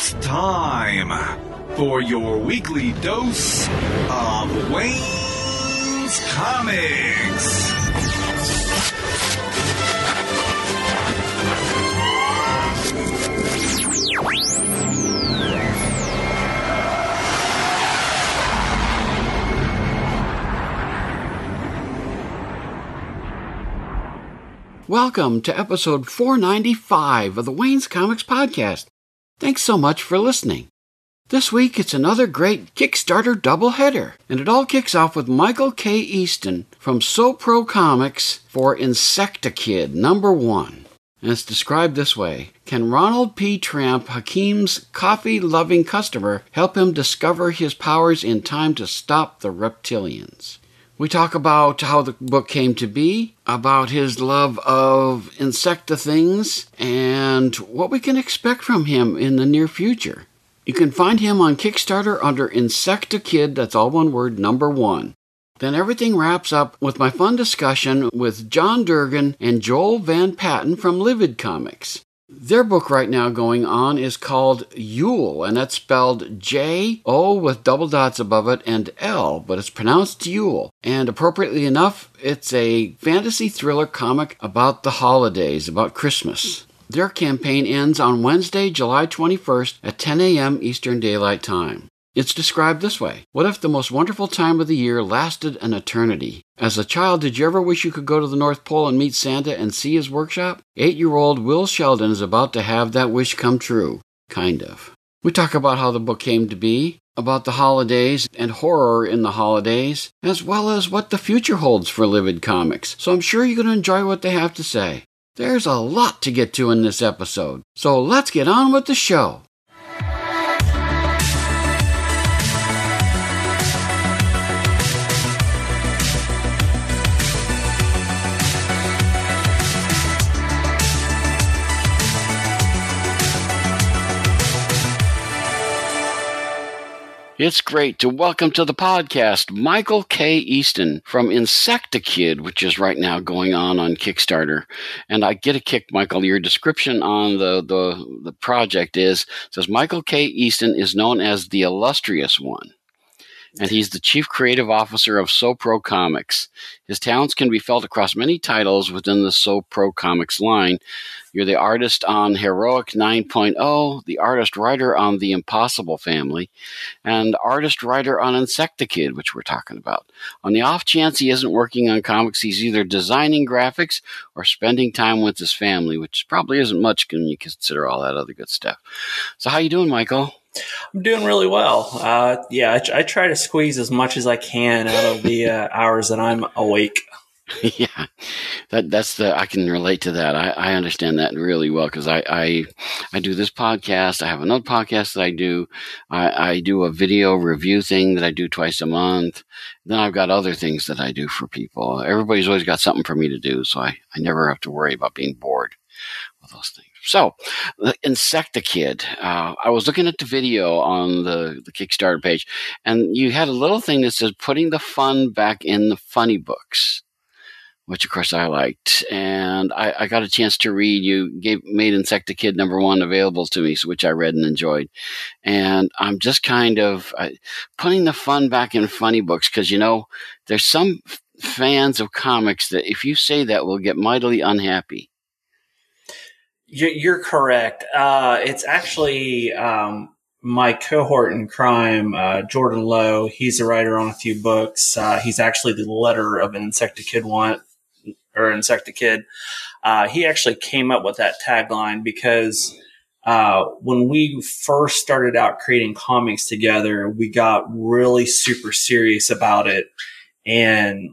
It's time for your weekly dose of Wayne's Comics. Welcome to episode 495 of the Wayne's Comics Podcast. Thanks so much for listening. This week it's another great Kickstarter doubleheader, and it all kicks off with Michael K. Easton from SoPro Comics for Insectakid number one. And it's described this way Can Ronald P. Tramp, Hakeem's coffee loving customer, help him discover his powers in time to stop the reptilians? We talk about how the book came to be, about his love of insecta things, and what we can expect from him in the near future. You can find him on Kickstarter under Insectakid, that's all one word, number one. Then everything wraps up with my fun discussion with John Durgin and Joel VanPatten from Livid Comics. Their book right now going on is called Yule, and that's spelled J O with double dots above it and L, but it's pronounced Yule. And appropriately enough, it's a fantasy thriller comic about the holidays, about Christmas. Their campaign ends on Wednesday, July 21st at 10 a.m. Eastern Daylight Time. It's described this way What if the most wonderful time of the year lasted an eternity? As a child, did you ever wish you could go to the North Pole and meet Santa and see his workshop? Eight year old Will Sheldon is about to have that wish come true. Kind of. We talk about how the book came to be, about the holidays and horror in the holidays, as well as what the future holds for Livid Comics. So I'm sure you're going to enjoy what they have to say. There's a lot to get to in this episode, so let's get on with the show. It's great to welcome to the podcast Michael K. Easton from Insectakid, which is right now going on on Kickstarter. And I get a kick, Michael. Your description on the, the, the project is says Michael K. Easton is known as the illustrious one and he's the chief creative officer of SoPro Comics. His talents can be felt across many titles within the SoPro Comics line. You're the artist on Heroic 9.0, the artist writer on The Impossible Family, and artist writer on Insectakid, which we're talking about. On the off chance he isn't working on comics, he's either designing graphics or spending time with his family, which probably isn't much when you consider all that other good stuff. So, how you doing, Michael? I'm doing really well. Uh, yeah, I, I, try to squeeze as much as I can out of the uh, hours that I'm awake. yeah, that that's the I can relate to that. I, I understand that really well because I, I I do this podcast. I have another podcast that I do. I, I do a video review thing that I do twice a month. Then I've got other things that I do for people. Everybody's always got something for me to do, so I, I never have to worry about being bored with those things. So, the Insectakid. Uh, I was looking at the video on the, the Kickstarter page, and you had a little thing that says putting the fun back in the funny books, which of course I liked. And I, I got a chance to read. You gave made Insectakid number one available to me, which I read and enjoyed. And I'm just kind of putting the fun back in funny books because you know there's some fans of comics that if you say that will get mightily unhappy you're correct. Uh, it's actually um, my cohort in crime, uh, Jordan Lowe. He's a writer on a few books. Uh, he's actually the letter of Insectakid one or Insectakid. Uh, he actually came up with that tagline because uh, when we first started out creating comics together, we got really super serious about it and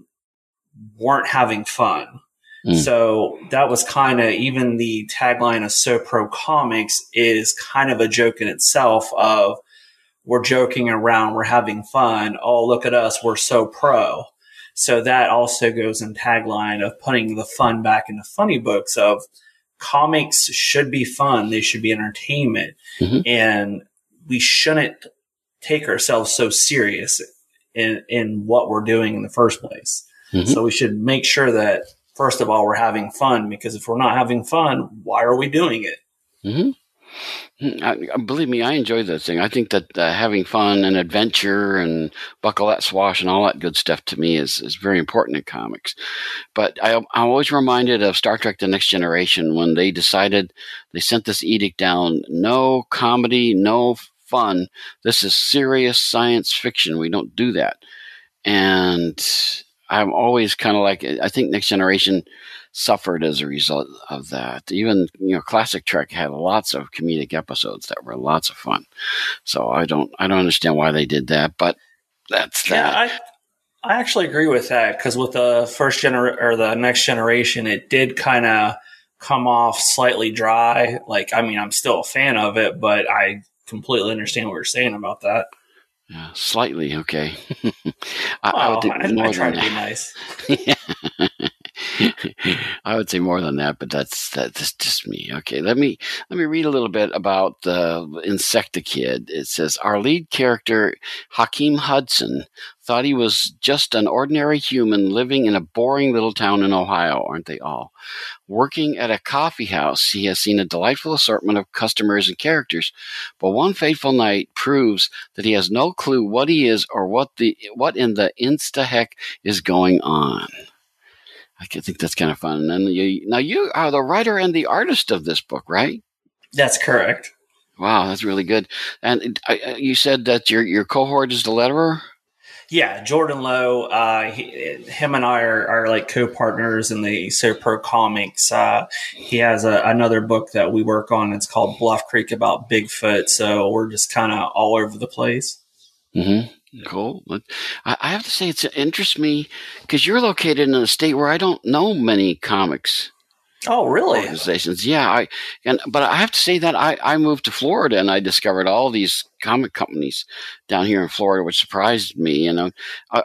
weren't having fun. Mm. So that was kind of even the tagline of So Pro Comics is kind of a joke in itself of we're joking around, we're having fun. Oh, look at us, we're so pro. So that also goes in tagline of putting the fun back in the funny books of comics should be fun. They should be entertainment. Mm-hmm. And we shouldn't take ourselves so serious in, in what we're doing in the first place. Mm-hmm. So we should make sure that first of all, we're having fun because if we're not having fun, why are we doing it? Mm-hmm. I, believe me, I enjoy that thing. I think that uh, having fun and adventure and buckle that swash and all that good stuff to me is, is very important in comics. But I, I'm always reminded of Star Trek The Next Generation when they decided they sent this edict down no comedy, no fun. This is serious science fiction. We don't do that. And I'm always kind of like, I think Next Generation suffered as a result of that. Even you know, classic Trek had lots of comedic episodes that were lots of fun. So I don't I don't understand why they did that, but that's yeah, that. I, I actually agree with that because with the first gener or the next generation, it did kind of come off slightly dry. Like, I mean, I'm still a fan of it, but I completely understand what you're saying about that. Yeah, slightly okay. I, oh, I, would I, I try to be nice. I would say more than that, but that's that's just me. Okay, let me let me read a little bit about the Insectakid. It says our lead character Hakeem Hudson thought he was just an ordinary human living in a boring little town in Ohio, aren't they all? Working at a coffee house, he has seen a delightful assortment of customers and characters, but one fateful night proves that he has no clue what he is or what the what in the insta heck is going on. I think that's kind of fun. And you, now you are the writer and the artist of this book, right? That's correct. Wow, that's really good. And uh, you said that your your cohort is the letterer. Yeah, Jordan Lowe. Uh, he, him and I are, are like co-partners in the SoPro Comics. Uh, he has a, another book that we work on. It's called Bluff Creek about Bigfoot. So we're just kind of all over the place. Mm-hmm. Cool. I, I have to say, it interests me because you're located in a state where I don't know many comics. Oh, really? Organizations, yeah. I and but I have to say that I I moved to Florida and I discovered all these comic companies down here in Florida, which surprised me. You know,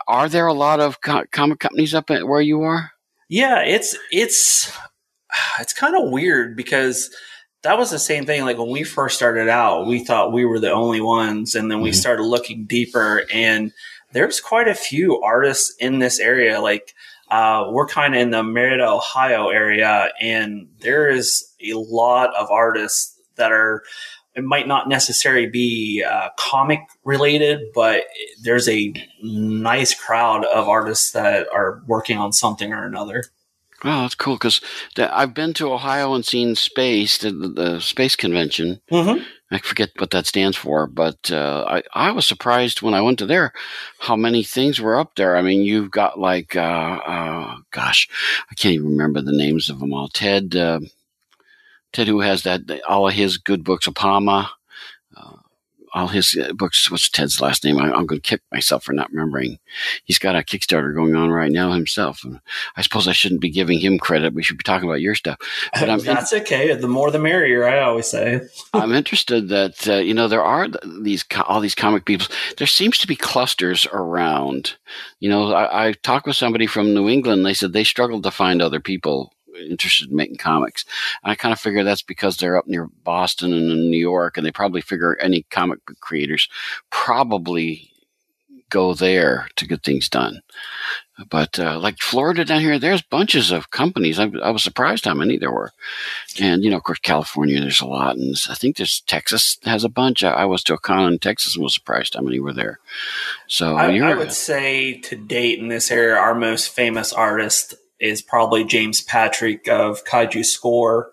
are there a lot of co- comic companies up at where you are? Yeah, it's it's it's kind of weird because that was the same thing. Like when we first started out, we thought we were the only ones. And then we mm-hmm. started looking deeper and there's quite a few artists in this area. Like, uh, we're kind of in the Marietta, Ohio area, and there is a lot of artists that are, it might not necessarily be uh, comic related, but there's a nice crowd of artists that are working on something or another. Oh, that's cool because I've been to Ohio and seen Space, the, the Space Convention. Mm-hmm. I forget what that stands for, but uh, I, I was surprised when I went to there how many things were up there. I mean, you've got like, uh, uh, gosh, I can't even remember the names of them all. Ted, uh, Ted, who has that all of his good books, Apama all his uh, books. What's Ted's last name? I, am going to kick myself for not remembering. He's got a Kickstarter going on right now himself. And I suppose I shouldn't be giving him credit. We should be talking about your stuff. But I'm that's in- okay. The more the merrier. I always say. I'm interested that uh, you know there are these all these comic people. There seems to be clusters around. You know, I, I talked with somebody from New England. They said they struggled to find other people interested in making comics. And I kind of figure that's because they're up near Boston and in New York, and they probably figure any comic book creators probably go there to get things done. But uh, like Florida down here, there's bunches of companies. I, I, was surprised how many there were. And, you know, of course, California, there's a lot. And I think there's Texas has a bunch. I, I was to a con in Texas and was surprised how many were there. So I, I would say to date in this area, our most famous artist is probably James Patrick of Kaiju Score.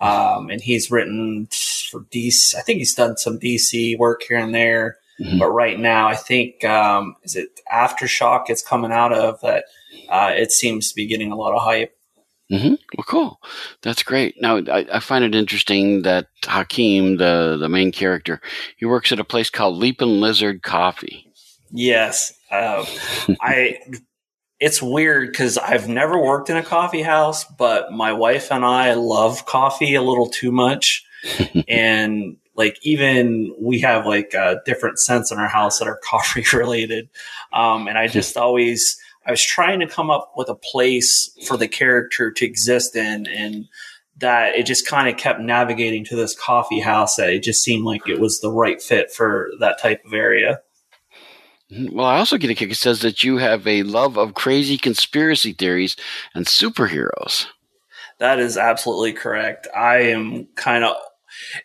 Um, and he's written for DC. I think he's done some DC work here and there. Mm-hmm. But right now, I think, um, is it Aftershock it's coming out of that? Uh, it seems to be getting a lot of hype. Mm-hmm. Well, cool. That's great. Now, I, I, find it interesting that Hakeem, the, the main character, he works at a place called Leaping Lizard Coffee. Yes. Uh, I it's weird because I've never worked in a coffee house, but my wife and I love coffee a little too much. and like even we have like uh, different scents in our house that are coffee related. Um, and I just always, I was trying to come up with a place for the character to exist in and that it just kind of kept navigating to this coffee house that it just seemed like it was the right fit for that type of area. Well, I also get a kick. It says that you have a love of crazy conspiracy theories and superheroes. That is absolutely correct. I am kind of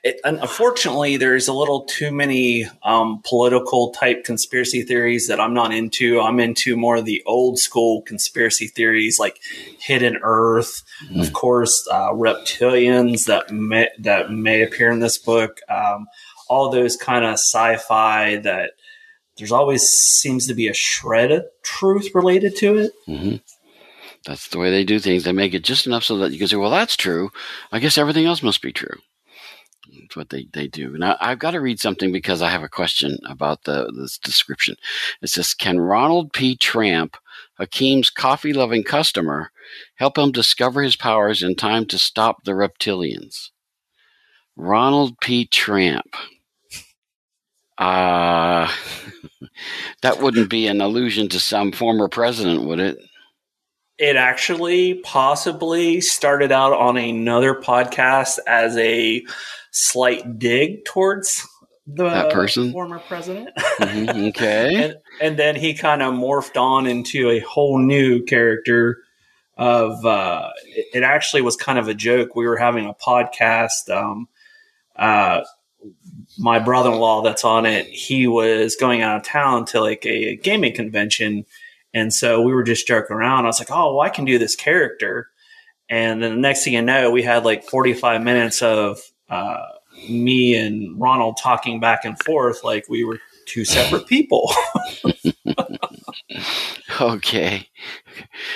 It, unfortunately, there's a little too many um, political type conspiracy theories that I'm not into. I'm into more of the old school conspiracy theories, like hidden Earth, mm. of course, uh, reptilians that may, that may appear in this book. Um, all those kind of sci-fi that there's always seems to be a shred of truth related to it. Mm-hmm. That's the way they do things. They make it just enough so that you can say, "Well, that's true. I guess everything else must be true." That's what they, they do. Now, I've got to read something because I have a question about the this description. It says, "Can Ronald P. Tramp, Hakeem's coffee-loving customer, help him discover his powers in time to stop the reptilians?" Ronald P. Tramp. Uh, that wouldn't be an allusion to some former president, would it? It actually possibly started out on another podcast as a slight dig towards the that person? former president. Mm-hmm, okay. and, and then he kind of morphed on into a whole new character of uh, it, it actually was kind of a joke. We were having a podcast um, uh, my brother-in-law that's on it, he was going out of town to like a gaming convention. And so we were just joking around. I was like, oh, well, I can do this character. And then the next thing you know, we had like 45 minutes of uh, me and Ronald talking back and forth like we were two separate people. okay.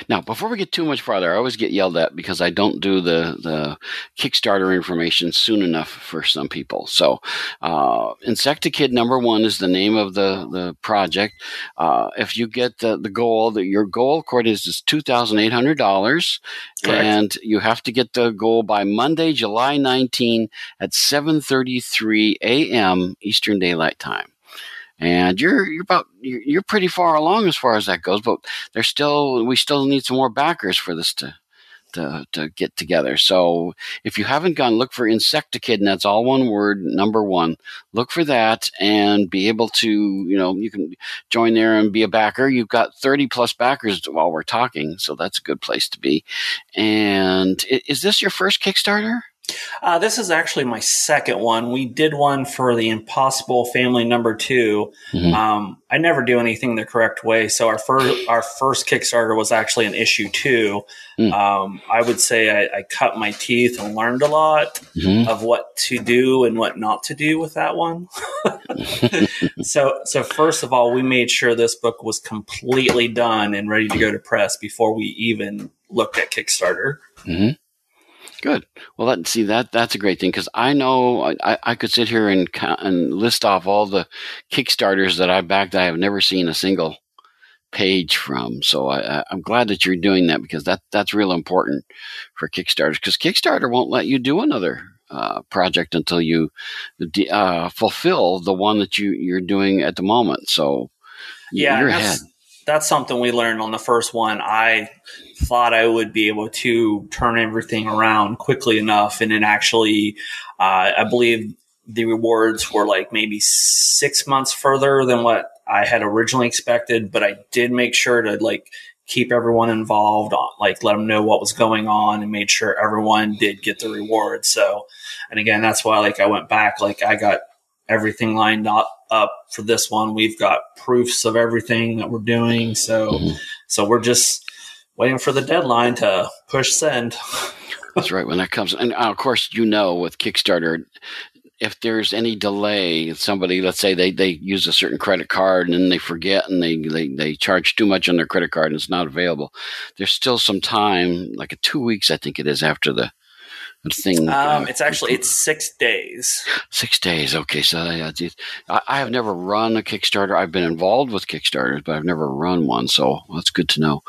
Now, before we get too much farther, I always get yelled at because I don't do the, the Kickstarter information soon enough for some people. So, uh, Insectakid number one is the name of the, the project. Uh, if you get the, the goal, that your goal, according is, is $2,800. And you have to get the goal by Monday, July 19 at 7.33 a.m. Eastern Daylight Time and you're you're about you're, pretty far along as far as that goes. But there's still we still need some more backers for this to to, to get together. So if you haven't gone, look for Insectakid, and that's all one word, number one. Look for that and be able to, you know, you can join there and be a backer. You've got 30 plus backers while we're talking, so that's a good place to be. And is this your first Kickstarter? Uh, this is actually my second one. We did one for the Impossible Family number 2 mm-hmm. um, I never do anything the correct way, so our first our first Kickstarter was actually an issue two. Mm. Um, I would say I, I, cut my teeth and learned a lot mm-hmm. of what to do and what not to do with that one. so so first of all, we made sure this book was completely done and ready to go to press before we even looked at Kickstarter. Mm-hmm. Good. Well, that, see that that's a great thing because I know I, I could sit here and and list off all the Kickstarters that I backed. I have never seen a single page from. So I, am glad that you're doing that because that that's real important for Kickstarters because Kickstarter won't let you do another uh, project until you uh, fulfill the one that you you're doing at the moment. So yeah, you're ahead that's something we learned on the first one. I thought I would be able to turn everything around quickly enough, and then actually, uh, I believe the rewards were like maybe six months further than what I had originally expected. But I did make sure to like keep everyone involved, uh, like let them know what was going on, and made sure everyone did get the reward. So, and again, that's why like I went back, like I got everything lined up up for this one. We've got proofs of everything that we're doing. So, mm-hmm. so we're just waiting for the deadline to push send. That's right. When that comes, and uh, of course, you know, with Kickstarter, if there's any delay, somebody, let's say they, they use a certain credit card and then they forget and they, they, they charge too much on their credit card and it's not available. There's still some time, like a two weeks, I think it is after the, thing? Um, uh, it's actually it's six days. Six days. Okay, so I, I have never run a Kickstarter. I've been involved with Kickstarters, but I've never run one. So that's good to know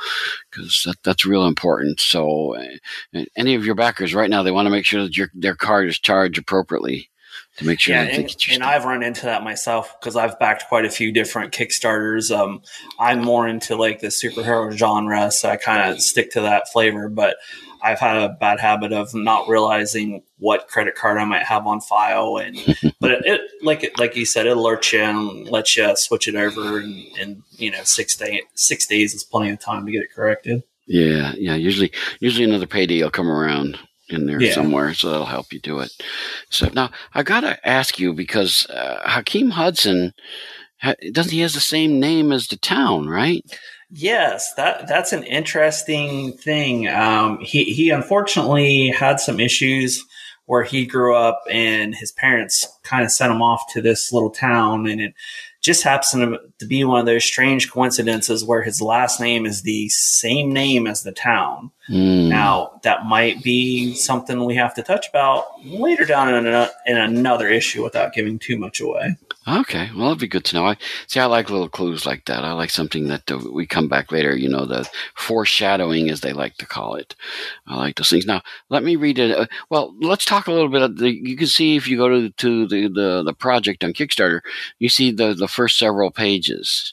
because that, that's real important. So, uh, any of your backers right now, they want to make sure that your their card is charged appropriately to make sure. Yeah, and, and I've run into that myself because I've backed quite a few different Kickstarters. Um, I'm more into like the superhero genre, so I kind of stick to that flavor. But I've had a bad habit of not realizing what credit card I might have on file, and but it, it like like you said, it alerts you and lets you switch it over, and, and you know six day six days is plenty of time to get it corrected. Yeah, yeah. Usually, usually another payday will come around in there Yeah. somewhere, so that'll help you do it. So now I gotta ask you because uh, Hakeem Hudson doesn't he has the same name as the town, right? Yes, that that's an interesting thing. Um, he he unfortunately had some issues where he grew up, and his parents kind of sent him off to this little town, and it just happens to, be one of those strange coincidences where his last name is the same name as the town. Hmm. Now, that might be something we have to touch about later down in, in another issue without giving too much away. Okay, well, that'd be good to know. I see. I like little clues like that. I like something that uh, we come back later. You know, the foreshadowing, as they like to call it. I like those things. Now, let me read it. Uh, well, let's talk a little bit. The, you can see if you go to to the, the the project on Kickstarter, you see the the first several pages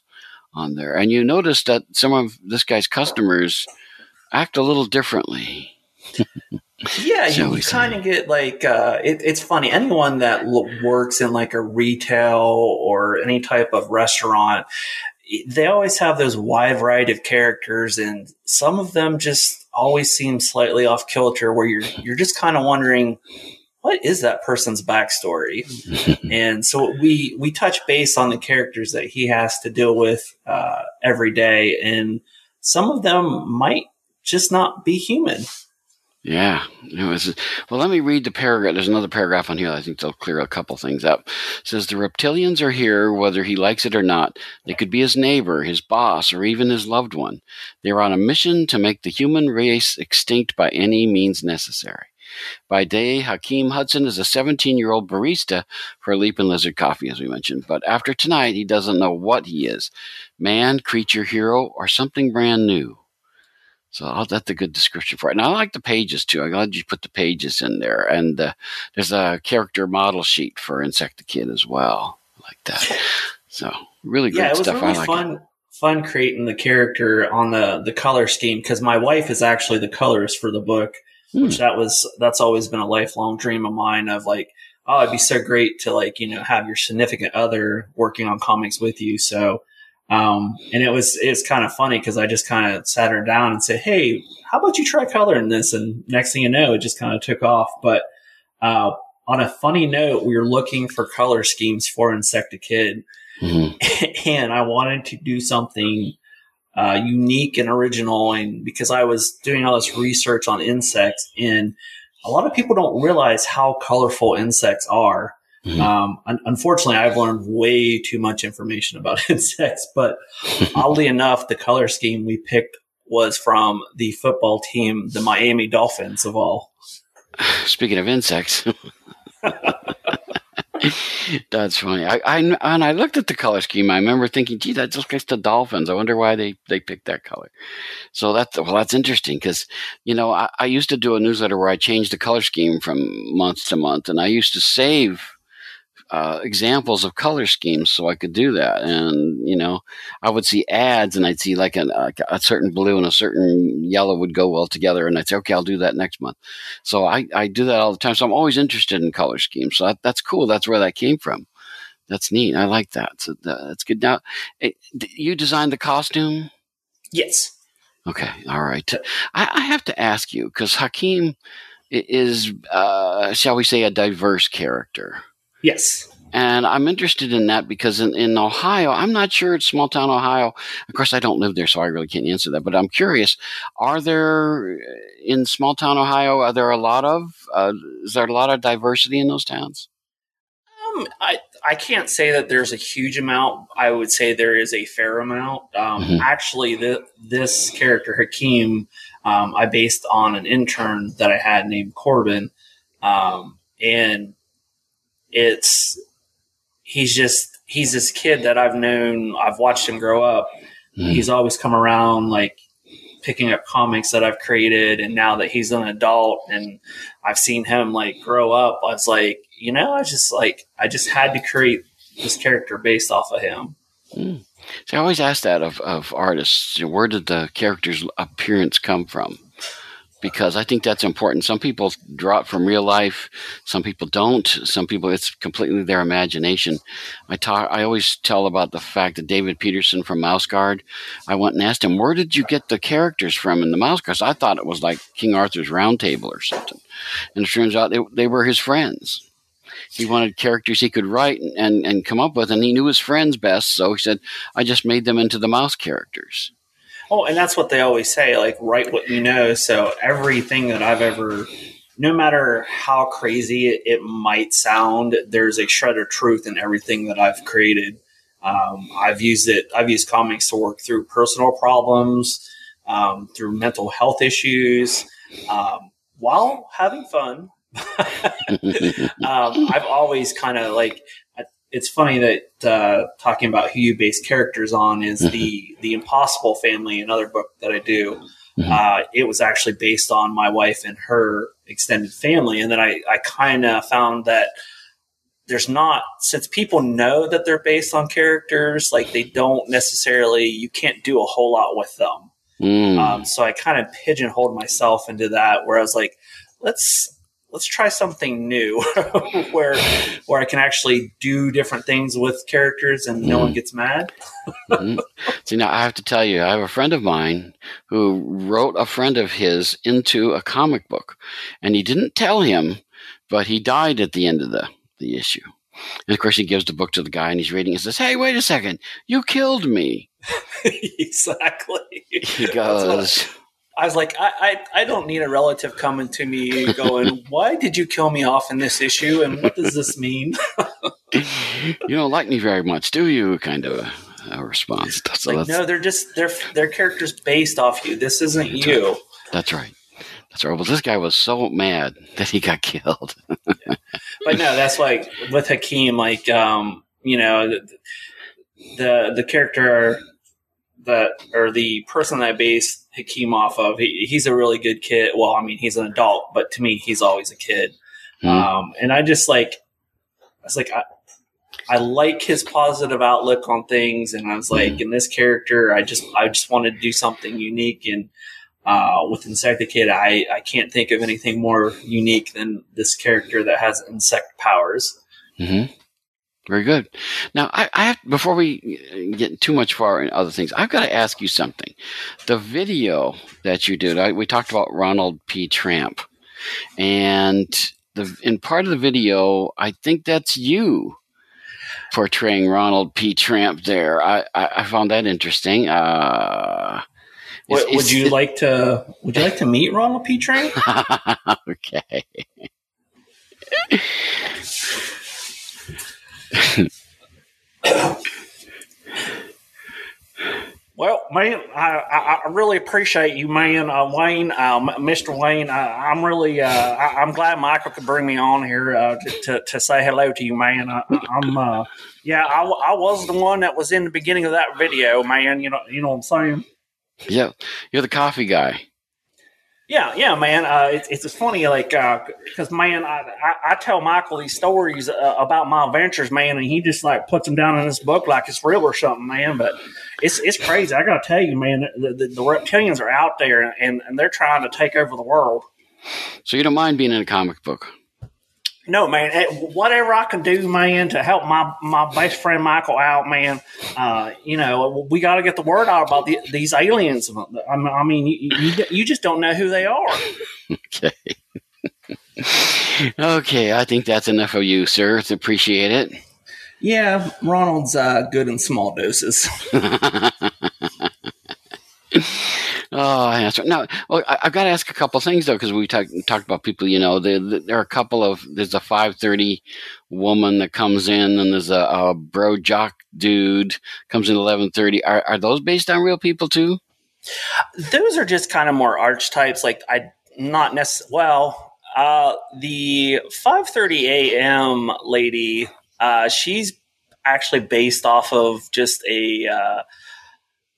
on there, and you notice that some of this guy's customers act a little differently. Yeah, you, kind of get like uh, it, it's funny. Anyone that l- works in like a retail or any type of restaurant, they always have those wide variety of characters, and some of them just always seem slightly off kilter. Where you're you're just kind of wondering what is that person's backstory, and so we we touch base on the characters that he has to deal with uh, every day, and some of them might just not be human. Yeah. Well, let me read the paragraph. There's another paragraph on here. I think they'll clear a couple things up. It says the reptilians are here, whether he likes it or not. They could be his neighbor, his boss, or even his loved one. They are on a mission to make the human race extinct by any means necessary. By day, Hakeem Hudson is a 17 year old barista for Leaping Lizard Coffee, as we mentioned. But after tonight, he doesn't know what he is man, creature, hero, or something brand new. So I'll- that's a good description for it. And I like the pages too. I'm glad you put the pages in there. And uh, there's a character model sheet for Insectakid as well. I like that. So really great yeah, it was stuff. I really like fun. Fun creating the character on the the color scheme because my wife is actually the colorist for the book, it. which that was that's always been a lifelong dream of mine. Of like, oh, it'd be so great to like you know have your significant other working on comics with you. So, um, and it was it's kind of funny because I just kind of sat her down and said, hey, how about you try coloring this? And next thing you know, it just kind of took off. But uh, on a funny note, we were looking for color schemes for Insectakid Mhm. and I wanted to do something uh, unique and original. And because I was doing all this research on insects, and a lot of people don't realize how colorful insects are. Mhm. Um, un- unfortunately, I've learned way too much information about insects, but oddly enough, the color scheme we picked was from the football team, the Miami Dolphins of all. Speaking of insects. That's funny. I, I and I looked at the color scheme. I remember thinking, "Gee, that just looks the dolphins." I wonder why they they picked that color. So that's well, that's interesting because you know I, I used to do a newsletter where I changed the color scheme from month to month, and I used to save uh, examples of color schemes so I could do that. And you know, I would see ads, and I'd see like a, a, a certain blue and a certain yellow would go well together, and I'd say, "Okay, I'll do that next month." So I, I do that all the time. So I'm always interested in color schemes. So that, that's cool. That's where that came from. That's neat. I like that. So that, that's good. Now, eh, d- you designed the costume. Yes. Okay. All right. I, I have to ask you because Hakeem i- is, uh, shall we say, a diverse character. Yes. And I'm interested in that because in, in Ohio, I'm not sure it's small town Ohio. Of course, I don't live there, so I really can't answer that. But I'm curious: Are there in small town Ohio? Are there a lot of? Uh, is there a lot of diversity in those towns? Um, I I can't say that there's a huge amount. I would say there is a fair amount. Um, Mhm. Actually, the, this character Hakeem, um, I based on an intern that I had named Corbin, um, and it's he's just he's this kid that I've known. I've watched him grow up. Mhm. He's always come around like picking up comics that I've created, and now that he's an adult and I've seen him like grow up, I was like, you know, I just like I just had to create this character based off of him. See, I always ask that of, of artists. Where did the character's appearance come from? Because I think that's important. Some people draw it from real life, some people don't. Some people it's completely their imagination. I talk. I always tell about the fact that David Petersen from Mouse Guard. I went and asked him, "Where did you get the characters from in the Mouse Guard?" I thought it was like King Arthur's Round Table or something, and it turns out they, they were his friends. He wanted characters he could write and, and come up with, and he knew his friends best. So he said, "I just made them into the mouse characters." Oh, and that's what they always say, like write what you know. So everything that I've ever no matter how crazy it, it might sound, there's a shred of truth in everything that I've created. Um, I've used it. I've used comics to work through personal problems, um, through mental health issues, um, while having fun. Um, I've always kind of like it's funny that uh, talking about who you base characters on is mm-hmm. the the Impossible Family, another book that I do. Mm-hmm. Uh, it was actually based on my wife and her extended family, and then I I kind of found that there's not since people know that they're based on characters, like they don't necessarily you can't do a whole lot with them. Mm. Um, so I kind of pigeonholed myself into that, where I was like, let's let's try something new where where I can actually do different things with characters and no one mm-hmm. gets mad. mm-hmm. See, now I have to tell you, I have a friend of mine who wrote a friend of his into a comic book, and he didn't tell him, but he died at the end of the the issue. And of course, he gives the book to the guy, and he's reading. and says, "Hey, wait a second! You killed me." exactly. He goes. I was like, I, I, I, don't need a relative coming to me going, why did you kill me off in this issue? And what does this mean? you don't like me very much, do you? Kind of a, a response. So like, no, they're just, they're, they're characters based off you. This isn't that's you. Right. That's right. That's right. Well, this guy was so mad that he got killed. yeah. But no, that's like with Hakeem, like, um, you know, the, the, the character that, or the person that I based Hakeem off of. He, he's a really good kid. Well, I mean, he's an adult, but to me, he's always a kid. Mm. Um, and I just like, I was like, I, I like his positive outlook on things, and I was like, mm. in this character, I just, I just wanted to do something unique. And uh, with Insectakid, I, I can't think of anything more unique than this character that has insect powers. Mm-hmm. Very good. Now, I, I, have before we get too much far in other things, I've got to ask you something. The video that you did, I, we talked about Ronald P. Tramp, and the in part of the video, I think that's you portraying Ronald P. Tramp. There, I, I, I found that interesting. Uh, what, would you like to? Would you like to meet Ronald P. Tramp? okay. Well, man, I, I, really appreciate you, man, uh, Wayne, uh, Mr. Wayne. I, am really, uh, I, am glad Michael could bring me on here uh, to, to, to, say hello to you, man. I, am uh, yeah, I, I was the one that was in the beginning of that video, man. You know, you know what I'm saying? Yeah, you're the coffee guy. Yeah, yeah, man. Uh, it's it's funny, like, because uh, man, I, I, I, tell Michael these stories uh, about my adventures, man, and he just like puts them down in this book like it's real or something, man. But it's it's crazy. I got to tell you, man, the, the, the, reptilians are out there and, and they're trying to take over the world. So you don't mind being in a comic book? No, man. Eh, whatever I can do, man, to help my my best friend Michael out, man. Uh, you know, we got to get the word out about the, these aliens. I mean, you, you, you just don't know who they are. okay. okay, I think that's enough of you, sir. Appreciate it. Yeah, Ronald's uh, good in small doses. Oh, right. Now, well, I, have got to ask a couple things though, because we talk, talked about people. You know, there, there are a couple of. There's a five thirty woman that comes in, and there's a, a bro jock dude comes in eleven thirty. Are, are those based on real people too? Those are just kind of more archetypes. Like I not necessarily. Well, uh, the five thirty a.m. lady, uh, she's actually based off of just a. Uh,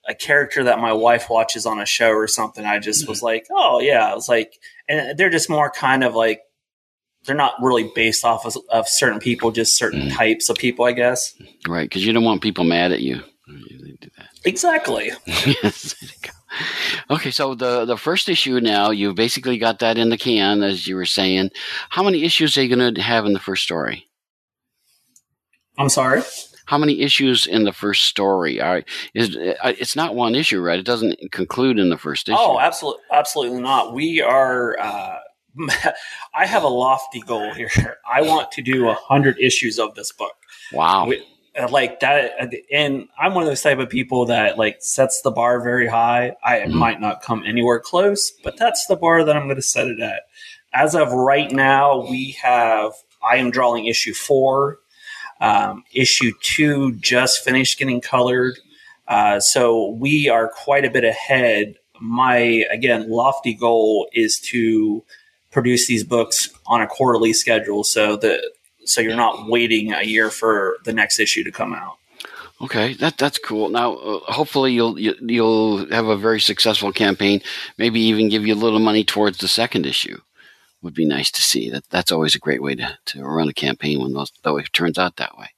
a character that my wife watches on a show or something, I just mm-hmm. was like, oh yeah, I was like, and they're just more kind of like they're not really based off of, of certain people, just certain mm. types of people, I guess. Right, because you don't want people mad at you. Exactly. Okay, so the the first issue now you basically got that in the can, as you were saying. How many issues are you going to have in the first story? I'm sorry. How many issues in the first story? Is uh, it's not one issue, right? It doesn't conclude in the first issue. Oh, absolutely, absolutely not. We are. Uh, I have a lofty goal here. I want to do a hundred issues of this book. Wow. We, uh, like that and i'm one of those type of people that like sets the bar very high i Mhm. might not come anywhere close but that's the bar that i'm going to set it at as of right now we have i am drawing issue four um, issue two just finished getting colored uh, so we are quite a bit ahead my again lofty goal is to produce these books on a quarterly schedule so that so you're not waiting a year for the next issue to come out. Okay, that that's cool. Now, uh, hopefully, you'll you, you'll have a very successful campaign. Maybe even give you a little money towards the second issue. Would be nice to see. That that's always a great way to, to run a campaign when those that it turns out that way.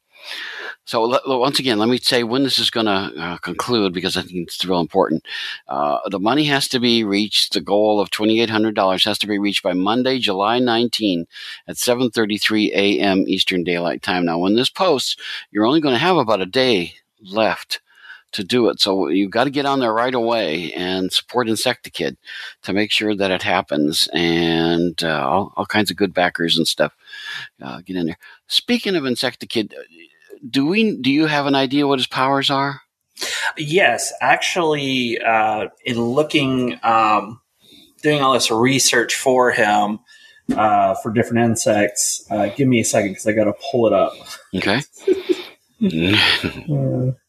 So let, once again, let me say when this is going to uh, conclude because I think it's real important. Uh, the money has to be reached. The goal of twenty eight hundred dollars has to be reached by Monday, July 19 at seven thirty three a.m. Eastern Daylight Time. Now, when this posts, you're only going to have about a day left to do it. So you've got to get on there right away and support Insectakid to make sure that it happens. And uh, all, all kinds of good backers and stuff uh, get in there. Speaking of Insectakid, do we? Do you have an idea what his powers are? Yes, actually, uh, in looking, um, doing all this research for him uh, for different insects, uh, give me a second because I got to pull it up. Okay.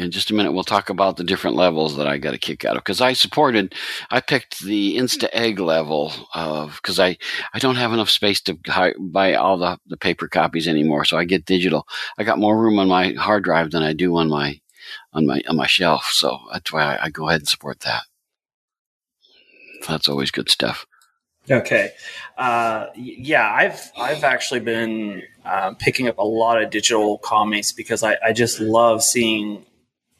in just a minute we'll talk about the different levels that i got a kick out of. Because i supported i picked the insta egg level of because i i don't have enough space to buy all the, the paper copies anymore so i get digital. I got more room on my hard drive than i do on my on my on my shelf so that's why i, I go ahead and support that. That's always good stuff. Okay, uh, yeah, I've I've actually been uh, picking up a lot of digital comics because I, I just love seeing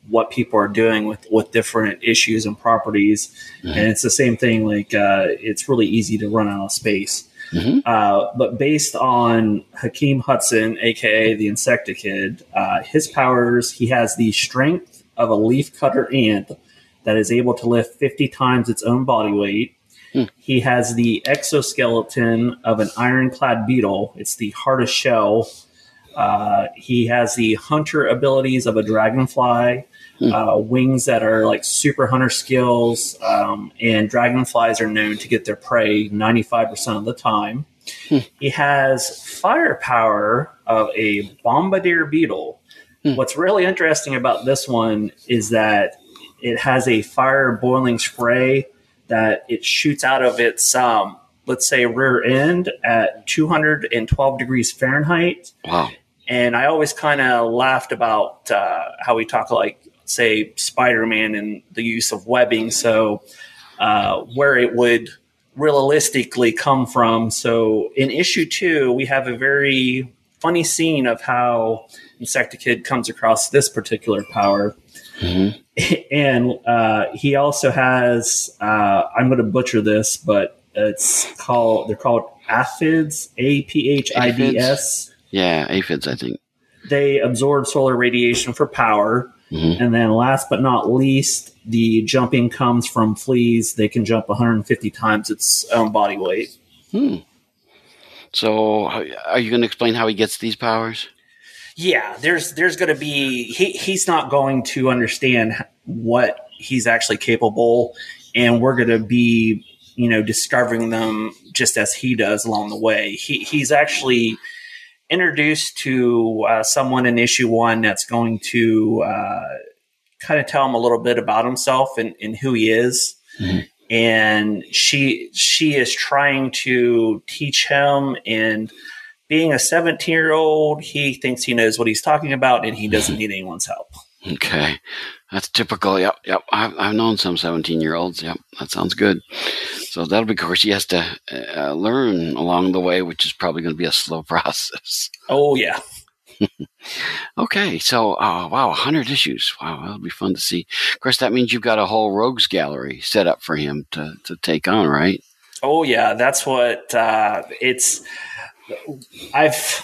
what people are doing with with different issues and properties, Mhm. and it's the same thing. Like uh, it's really easy to run out of space. Mhm. Uh, but based on Hakeem Hudson, aka the Insectakid, uh, his powers, he has the strength of a leaf cutter ant that is able to lift 50 times its own body weight. He has the exoskeleton of an ironclad beetle. It's the hardest shell. Uh, he has the hunter abilities of a dragonfly, Hmm. Uh, wings that are like super hunter skills, um, and dragonflies are known to get their prey 95% of the time. Hmm. He has firepower of a bombardier beetle. Hmm. What's really interesting about this one is that it has a fire boiling spray that it shoots out of its um, let's say rear end at 212 degrees Fahrenheit. wow And I always kind of laughed about uh, how we talk like say Spider-Man and the use of webbing. So uh, where it would realistically come from. So in issue two, we have a very funny scene of how Insectakid comes across this particular power Mhm. and uh, he also has uh, I'm going to butcher this, but it's called they're called aphids, A P H I D S. yeah aphids i think They absorb solar radiation for power, Mhm. and then last but not least, the jumping comes from fleas. They can jump 150 times its own body weight. hmm. so are you going to explain how he gets these powers yeah there's there's going to be he, he's not going to understand what he's actually capable and we're going to be you know discovering them just as he does along the way he, he's actually introduced to uh, someone in issue one that's going to uh, kind of tell him a little bit about himself and, and who he is Mhm. and she she is trying to teach him and being a 17 year old, he thinks he knows what he's talking about and he doesn't need anyone's help. Okay, that's typical. Yep, yep. I've, I've known some seventeen-year-olds. Yep, that sounds good. So that'll be, of course, he has to uh, learn along the way, which is probably going to be a slow process. Oh, yeah. okay, so uh, wow, 100 issues. Wow, that'll be fun to see. Of course, that means you've got a whole rogues gallery set up for him to, to take on, right? Oh yeah, that's what uh, it's. I've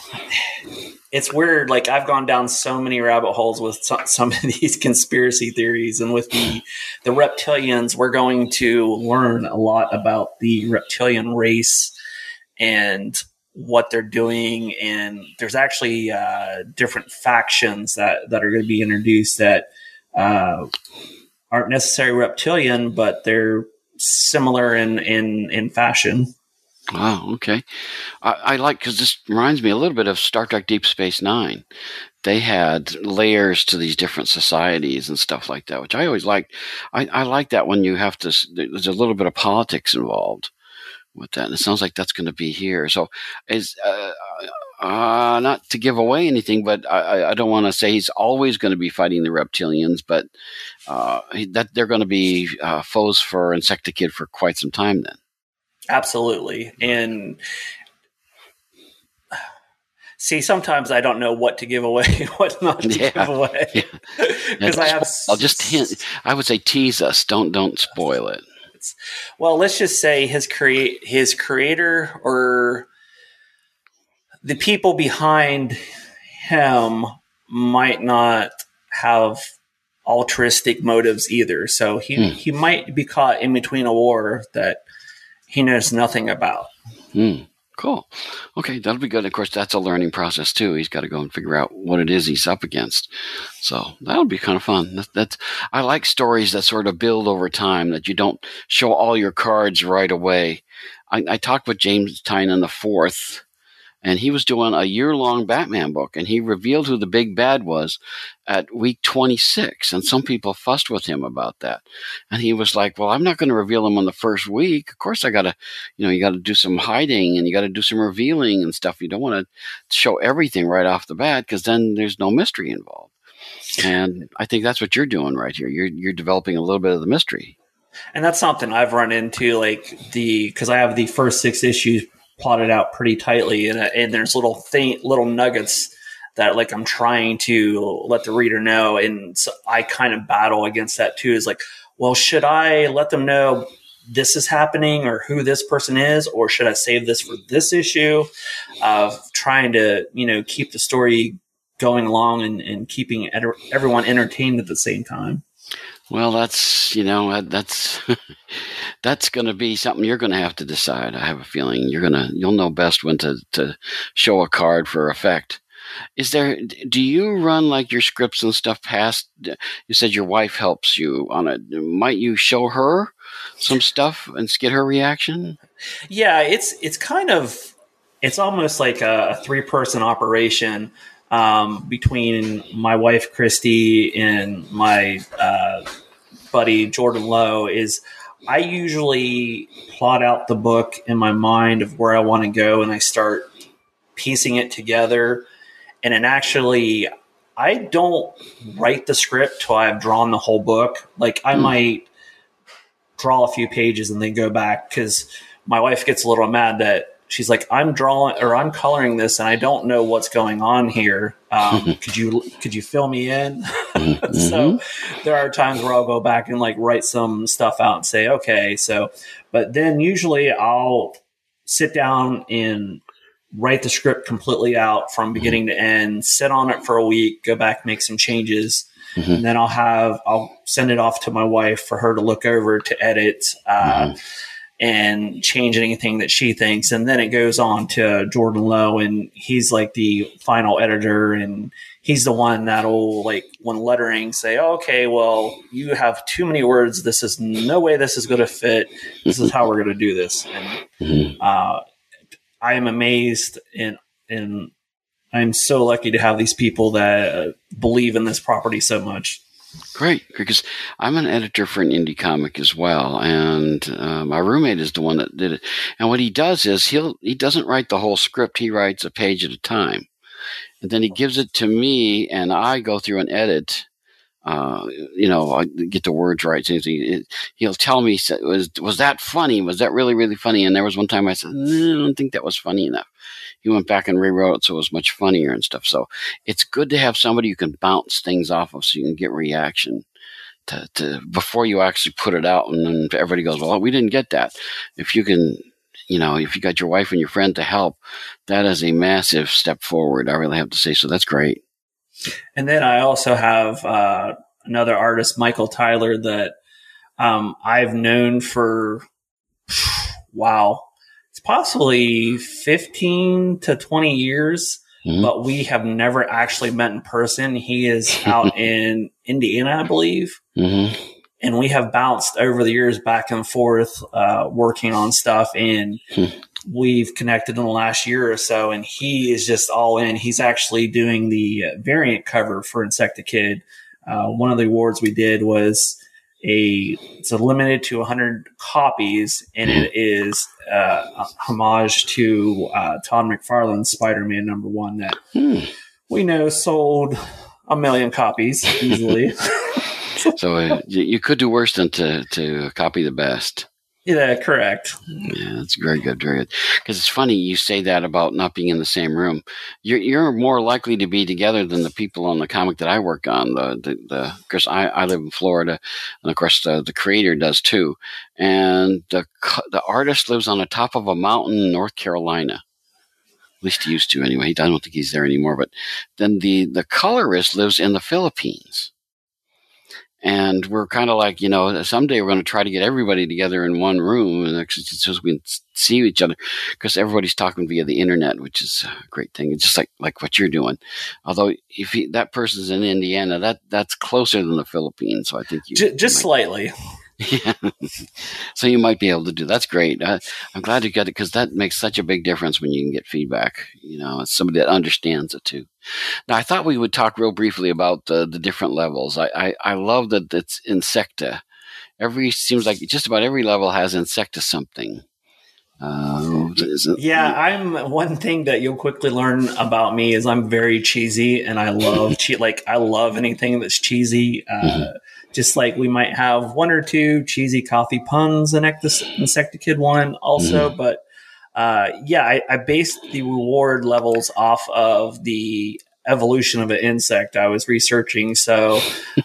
it's weird. Like I've gone down so many rabbit holes with some, some of these conspiracy theories, and with the the reptilians, we're going to learn a lot about the reptilian race and what they're doing. And there's actually uh, different factions that that are going to be introduced that uh, aren't necessarily reptilian, but they're similar in in in fashion. Wow. Okay. I, I like because this reminds me a little bit of Star Trek Deep Space Nine. They had layers to these different societies and stuff like that, which I always liked. I, I like that when you have to. There's a little bit of politics involved with that, and it sounds like that's going to be here. So, is uh, uh, not to give away anything, but I, I don't want to say he's always going to be fighting the reptilians, but uh, that they're going to be uh, foes for Insectakid for quite some time. Then, absolutely, and see, sometimes I don't know what to give away, what not to yeah. give away, because yeah. I have. I'll just hint. I would say tease us. Don't don't spoil it. Well, let's just say his create his creator or the people behind him might not have altruistic motives either. So he, mm. he might be caught in between a war that he knows nothing about. Mm. Cool. Okay, that'll be good. Of course, that's a learning process too. He's got to go and figure out what it is he's up against. So that'll be kind of fun. That, that's I like stories that sort of build over time. That you don't show all your cards right away. I, I talked with James Tynion the fourth and he was doing a year long Batman book, and he revealed who the big bad was at week 26. And some mm-hmm. people fussed with him about that. And he was like, Well, I'm not going to reveal him on the first week. Of course, I got to, you know, you got to do some hiding and you got to do some revealing and stuff. You don't want to show everything right off the bat because then there's no mystery involved. And I think that's what you're doing right here. You're, you're developing a little bit of the mystery and that's something I've run into, like the because I have the first six issues plotted out pretty tightly, and, uh, and there's little thing, little nuggets that like I'm trying to let the reader know, and so I kind of battle against that too. Is like, well, should I let them know this is happening or who this person is, or should I save this for this issue? Of trying to you know keep the story going along and, and keeping everyone entertained at the same time. Well, that's you know uh, that's that's going to be something you're going to have to decide. I have a feeling you're gonna you'll know best when to to show a card for effect. Is there? Do you run like your scripts and stuff past? You said your wife helps you on it. Might you show her some stuff and get her reaction? Yeah, it's it's kind of it's almost like a, a three person operation um, between my wife Christy and my uh, buddy Jordan Lowe is I usually plot out the book in my mind of where I want to go and I start piecing it together. And then actually, I don't write the script till I've drawn the whole book. Like I mm. might draw a few pages and then go back because my wife gets a little mad that she's like, I'm drawing or I'm coloring this and I don't know what's going on here. Um, could you could you fill me in? mm-hmm. so there are times where I'll go back and like write some stuff out and say, okay, so but then usually I'll sit down and write the script completely out from mm-hmm. beginning mm-hmm. to end, sit on it for a week, go back, make some changes. Mm-hmm. And then I'll have I'll send it off to my wife for her to look over to edit. Uh, mm-hmm and change anything that she thinks. And then it goes on to Jordan Lowe, and he's like the final editor, and he's the one that'll like when lettering say, oh, "Okay, well, you have too many words. This is no way this is going to fit. This is how we're going to do this." And mm-hmm. uh, I am amazed and and I'm so lucky to have these people that believe in this property so much. Great, because I'm an editor for an indie comic as well, and uh, my roommate is the one that did it. And what he does is he'll he doesn't write the whole script; he writes a page at a time, and then he gives it to me, and I go through and edit uh, you know, I get the words right. He'll tell me, was, was that funny? Was that really, really funny? And there was one time I said, no, I don't think that was funny enough. He went back and rewrote it so it was much funnier and stuff. So it's good to have somebody you can bounce things off of so you can get reaction. To, to before you actually put it out and then everybody goes well we didn't get that if you can you know if you got your wife and your friend to help that is a massive step forward i really have to say so that's great and then I also have uh, another artist, Michael Tyler, that um, I've known for wow, possibly fifteen to twenty years. Mm-hmm. But we have never actually met in person. He is out in Indiana, I believe. Mm-hmm. And we have bounced over the years back and forth, uh, working on stuff. And hmm we've connected in the last year or so, and he is just all in. He's actually doing the variant cover for Insectakid. Uh, one of the awards we did was a it's a limited to 100 copies, and it is uh, a homage to uh, Todd McFarlane's Spider-Man number one that hmm. we know sold a million copies easily. so uh, you could do worse than to to copy the best. Yeah, correct. Yeah, that's very good, very good. Because it's funny you say that about not being in the same room. You're you're more likely to be together than the people on the comic that I work on. The the, the I, I live in Florida, and of course the the creator does too. And the the artist lives on the top of a mountain in North Carolina. At least he used to anyway. I don't think he's there anymore. But then the the colorist lives in the Philippines and we're kind of like, you know, someday we're going to try to get everybody together in one room and actually so we can see each other because everybody's talking via the internet, which is a great thing. It's just like, like what you're doing. Although if he, that person's in Indiana, that that's closer than the Philippines. So I think you just, just slightly. Yeah. so you might be able to do. That's great. Uh, I'm glad you got it because that makes such a big difference when you can get feedback. You know, it's somebody that understands it too. Now, I thought we would talk real briefly about the, the different levels. I, I, I love that it's Insecta. Every seems like just about every level has Insecta something. Uh, yeah, I'm one thing that you'll quickly learn about me is I'm very cheesy and I love che- like I love anything that's cheesy. Uh, mm-hmm just like we might have one or two cheesy coffee puns in Insectakid one also, mm. but uh, yeah, I, I, based the reward levels off of the evolution of an insect I was researching. So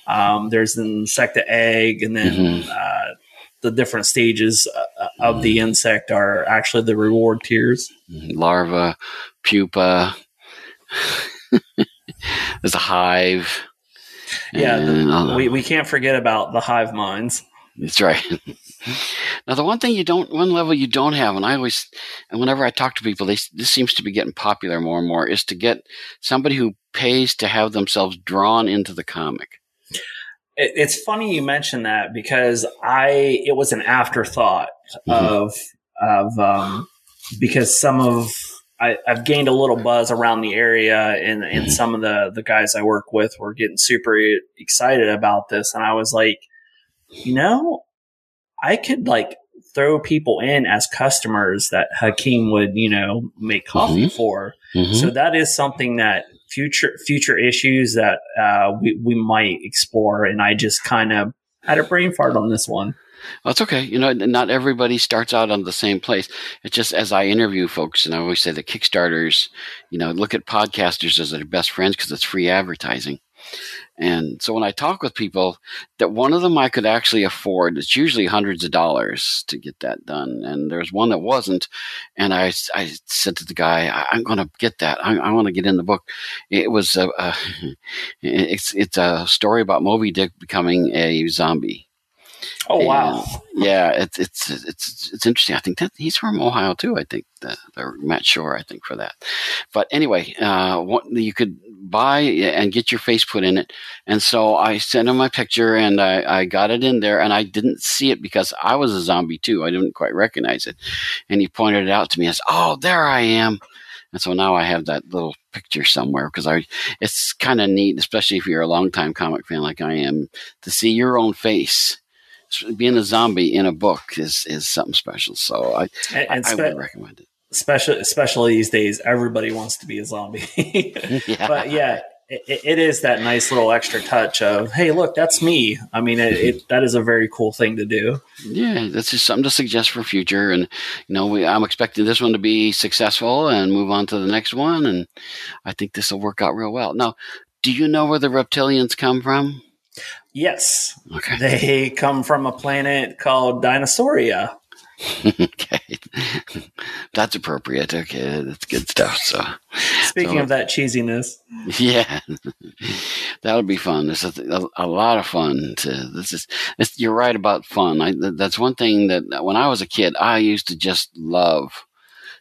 um, there's an insect egg, and then mm-hmm. uh, the different stages uh, of the mm-hmm. insect are actually the reward tiers. Mm-hmm. Larva, pupa. There's a hive. Yeah, the, we, we can't forget about the hive minds. That's right. now, the one thing you don't, one level you don't have, and I always, and whenever I talk to people, they, this seems to be getting popular more and more, is to get somebody who pays to have themselves drawn into the comic. it's funny you mention that because I, it was an afterthought mm-hmm. of, of, um, because some of I, have gained a little buzz around the area, and, and mm-hmm. some of the, the guys I work with were getting super excited about this. And I was like, you know, I could like throw people in as customers that Hakeem would, you know, make coffee mm-hmm. for. Mm-hmm. So that is something that future future issues that uh, we we might explore. And I just kind of had a brain fart on this one. Well, it's okay. You know, not everybody starts out on the same place. It's just as I interview folks, and I always say that Kickstarters, you know, look at podcasters as their best friends because it's free advertising. And so when I talk with people, that one of them I could actually afford, it's usually hundreds of dollars to get that done. And there's one that wasn't. And I, I said to the guy, I, am going to get that. I, I want to get in the book. It was a, a, it's, it's a story about Moby Dick becoming a zombie. Oh wow! yeah, it's it's it's it's interesting. I think that he's from Ohio too. I think the, the Matt Shore. I think for that. But anyway, uh, what, you could buy and get your face put in it. And so I sent him my picture and I, I got it in there and I didn't see it because I was a zombie too. I didn't quite recognize it. And he pointed it out to me. I said, "Oh, there I am." And so now I have that little picture somewhere because I, it's kind of neat, especially if you're a longtime comic fan like I am, to see your own face being a zombie in a book is is something special. So I and, and I, I would recommend it. Especially especially these days, everybody wants to be a zombie. yeah. But yeah, it, it is that nice little extra touch of, hey, look, that's me. I mean, it, it, that is a very cool thing to do. Yeah, that's just something to suggest for future. And you know, we, I'm expecting this one to be successful and move on to the next one. And I think this will work out real well. Now, do you know where the reptilians come from? Yes. Okay. They come from a planet called Dinosauria. okay, that's appropriate. Okay, that's good stuff. So, speaking so, of that cheesiness, yeah, that'll be fun. This is a, a, lot of fun. To this is you're right about fun. I, that's one thing that when I was a kid, I used to just love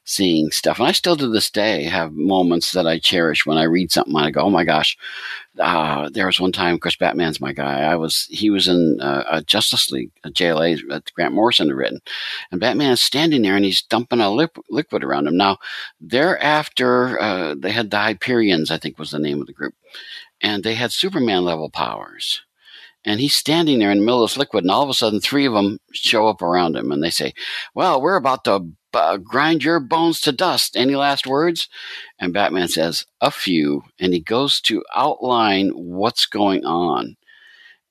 seeing stuff. And I still to this day have moments that I cherish when I read something and I go, oh my gosh. Uh, there was one time, Chris Batman's my guy. I was, he was in uh, a Justice League, a JLA that Grant Morrison had written. And Batman is standing there and he's dumping a lip, liquid around him. Now, thereafter, uh, they had the Hyperions, I think was the name of the group. And they had Superman level powers and he's standing there in the middle of this liquid, and all of a sudden, three of them show up around him, and they say, "Well, we're about to uh, grind your bones to dust. Any last words? And Batman says, A few. And he goes to outline what's going on.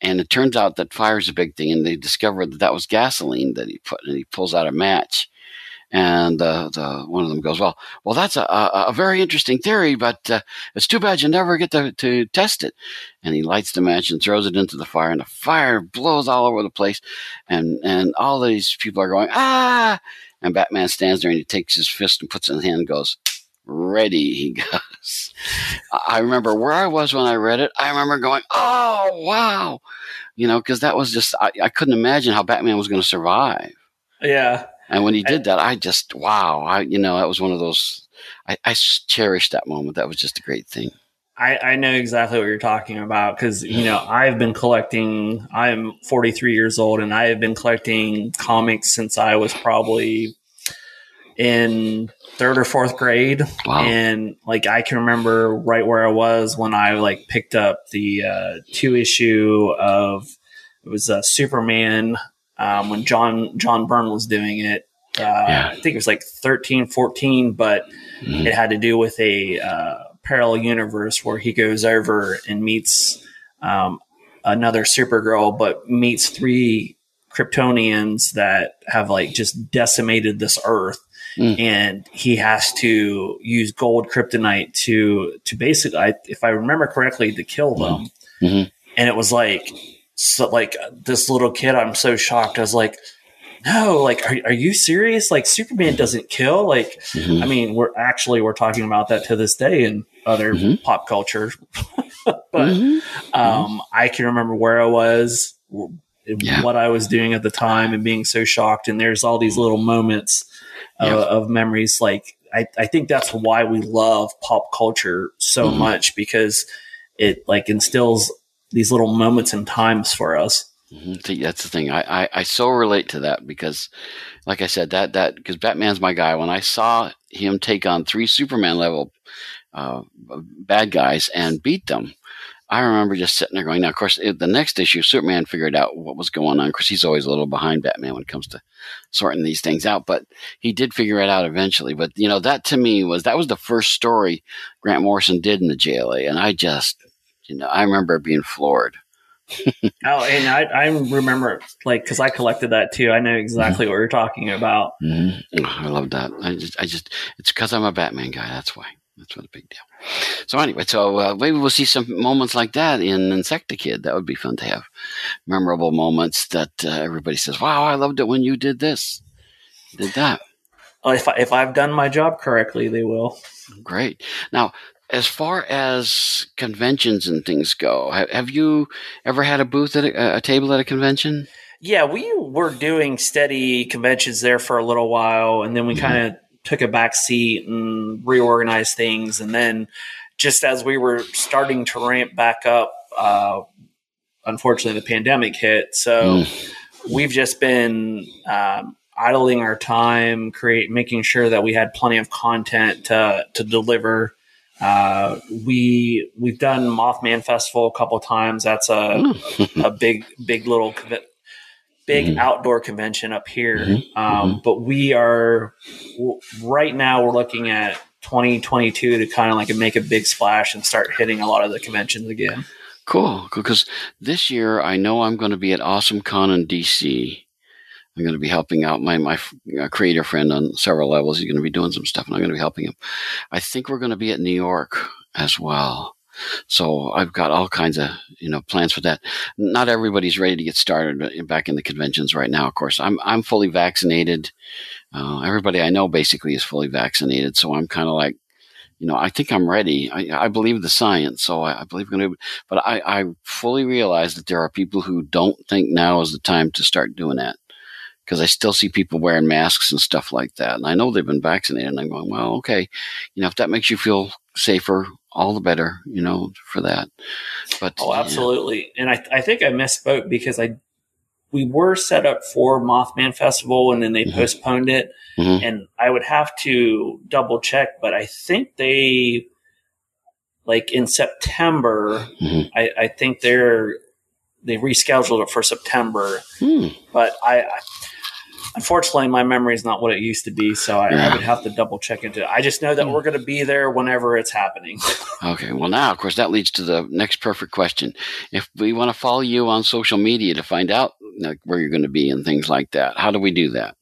And it turns out that fire's a big thing. And they discover that that was gasoline that he put, and he pulls out a match. And uh, the, one of them goes, "Well, well, that's a, a, a very interesting theory, but uh, it's too bad you never get to, to test it." And he lights the match and throws it into the fire, and the fire blows all over the place, and and all these people are going, "Ah!" And Batman stands there and he takes his fist and puts it in his hand and goes, Ready, he goes. I remember where I was when I read it. I remember going, Oh, wow. You know, because that was just, I, I couldn't imagine how Batman was going to survive. Yeah. And when he did that, I just, wow. I, you know, that was one of those, I, I cherished that moment. That was just a great thing. I, I know exactly what you're talking about because you know I've been collecting. I'm 43 years old, and I have been collecting comics since I was probably in third or fourth grade. Wow. And like I can remember right where I was when I like picked up the uh, two issue of it was uh, Superman um, when John John Byrne was doing it. Uh, yeah. I think it was like 13, 14, but mm. it had to do with a uh, parallel universe where he goes over and meets um, another Supergirl, but meets three Kryptonians that have like just decimated this Earth. Mm. And he has to use gold kryptonite to to basically, if I remember correctly, to kill them. Mm-hmm. And it was like, so like this little kid, I'm so shocked. I was like, no, like, are, are you serious? Like, Superman doesn't kill. Like, mm-hmm. I mean, we're actually we're talking about that to this day in other mm-hmm. pop culture. but mm-hmm. um, I can remember where I was, yeah. what I was doing at the time, and being so shocked. And there's all these little moments uh, yeah. of memories. Like, I, I think that's why we love pop culture so mm-hmm. much because it like instills these little moments and times for us. Mm-hmm. That's the thing. I, I, I so relate to that because, like I said, that that because Batman's my guy. When I saw him take on three Superman level uh, bad guys and beat them, I remember just sitting there going. Now, of course, it, the next issue, Superman figured out what was going on. because he's always a little behind Batman when it comes to sorting these things out, but he did figure it out eventually. But you know, that to me was that was the first story Grant Morrison did in the JLA, and I just, you know, I remember being floored oh, and I, I remember like because I collected that too. I know exactly mm-hmm. what you're talking about. Mm-hmm. I love that. I just, I just, it's because I'm a Batman guy. That's why. That's what a big deal. So anyway, so uh, maybe we'll see some moments like that in Insectakid. That would be fun to have memorable moments that uh, everybody says, "Wow, I loved it when you did this, did that." Well, if I, if I've done my job correctly, they will. Great. Now, as far as conventions and things go, have you ever had a booth at a, a, table at a convention? Yeah, we were doing steady conventions there for a little while, and then we mm-hmm. kind of took a back seat and reorganized things. And then, just as we were starting to ramp back up, uh, unfortunately, the pandemic hit. So mm. we've just been um, idling our time, create making sure that we had plenty of content to to deliver uh, we we've done Mothman Festival a couple times. That's a a big big little big mm-hmm. outdoor convention up here. Mm-hmm. Um, mm-hmm. But we are right now we're looking at 2022 to kind of like make a big splash and start hitting a lot of the conventions again. Cool, because this year I know I'm going to be at Awesome Con in DC. I'm going to be helping out my my uh, creator friend on several levels. He's going to be doing some stuff, and I'm going to be helping him. I think we're going to be at New York as well. So I've got all kinds of you know plans for that. Not everybody's ready to get started back in the conventions right now. Of course, I'm I'm fully vaccinated. Uh, everybody I know basically is fully vaccinated, so I'm kind of like, you know, I think I'm ready. I, I believe the science, so I, I believe going to. But I, I fully realize that there are people who don't think now is the time to start doing that because I still see people wearing masks and stuff like that. And I know they've been vaccinated. And I'm going, well, okay, you know, if that makes you feel safer, all the better, you know, for that. But oh, absolutely. Yeah. And I, I think I misspoke because I we were set up for Mothman Festival and then they mm-hmm. postponed it. Mm-hmm. And I would have to double check, but I think they like in September, mm-hmm. I, I, think they're they rescheduled it for September. Hmm. But I, I unfortunately, my memory is not what it used to be, so I, yeah. I would have to double check into it. I just know that we're going to be there whenever it's happening. okay. Well, now, of course, that leads to the next perfect question. If we want to follow you on social media to find out like, where you're going to be and things like that, how do we do that?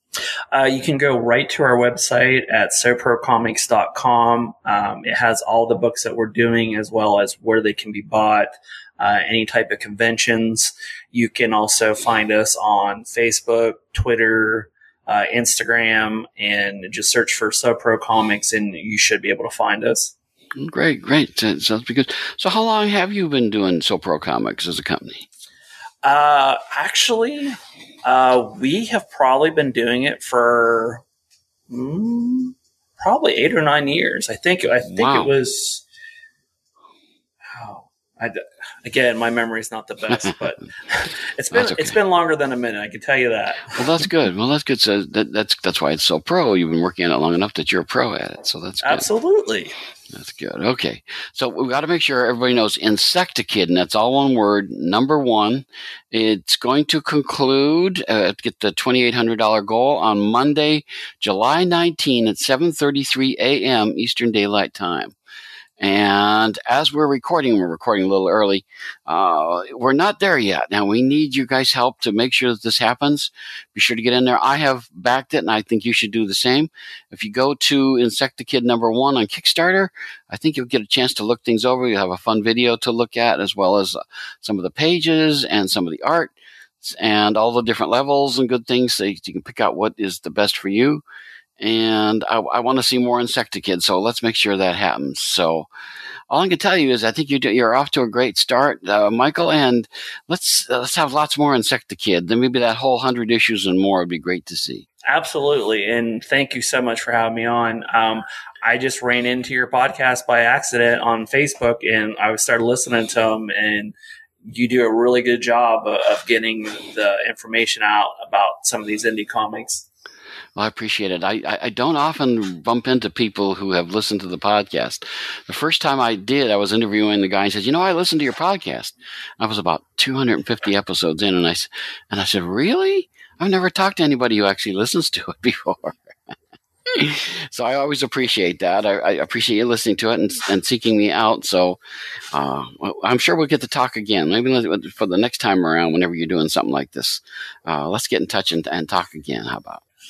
Uh, you can go right to our website at soprocomics.com. Um, it has all the books that we're doing as well as where they can be bought uh, any type of conventions. You can also find us on Facebook, Twitter, uh, Instagram, and just search for SoPro Comics, and you should be able to find us. Great, great. Sounds good. So, how long have you been doing SoPro Comics as a company? Uh, actually, uh, we have probably been doing it for mm, probably eight or nine years. I think. I think wow. it was. Oh, I, again, my memory is not the best, but it's been okay. it's been longer than a minute. I can tell you that. Well, that's good. Well, that's good. So that, that's that's why it's so pro. You've been working on it long enough that you're a pro at it. So that's good. absolutely. That's good. Okay, so we've got to make sure everybody knows Insectakid, and that's all one word. Number one, it's going to conclude uh, get the twenty eight hundred dollar goal on Monday, July 19 at seven thirty three a.m. Eastern Daylight Time. And as we're recording, we're recording a little early. Uh, we're not there yet. Now we need you guys' help to make sure that this happens. Be sure to get in there. I have backed it, and I think you should do the same. If you go to Insectakid number one on Kickstarter, I think you'll get a chance to look things over. You'll have a fun video to look at, as well as uh, some of the pages and some of the art and all the different levels and good things so you can pick out what is the best for you and I, I want to see more Insectakid. So let's make sure that happens. So all I can tell you is I think you you're off to a great start, uh, Michael, and let's uh, let's have lots more Insectakid. Then maybe that whole hundred issues and more would be great to see. Absolutely, and thank you so much for having me on. Um, I just ran into your podcast by accident on Facebook, and I started listening to them, and you do a really good job of getting the information out about some of these indie comics. Well, I appreciate it. I, I, don't often bump into people who have listened to the podcast. The first time I did, I was interviewing the guy and said, "You know, I listened to your podcast." I was about 250 episodes in, and I said and I said, "Really? I've never talked to anybody who actually listens to it before." so I always appreciate that. I, I, appreciate you listening to it and, and seeking me out. So uh, I'm sure we'll get to talk again. Maybe for the next time around, whenever you're doing something like this, uh, let's get in touch and, and talk again. How about?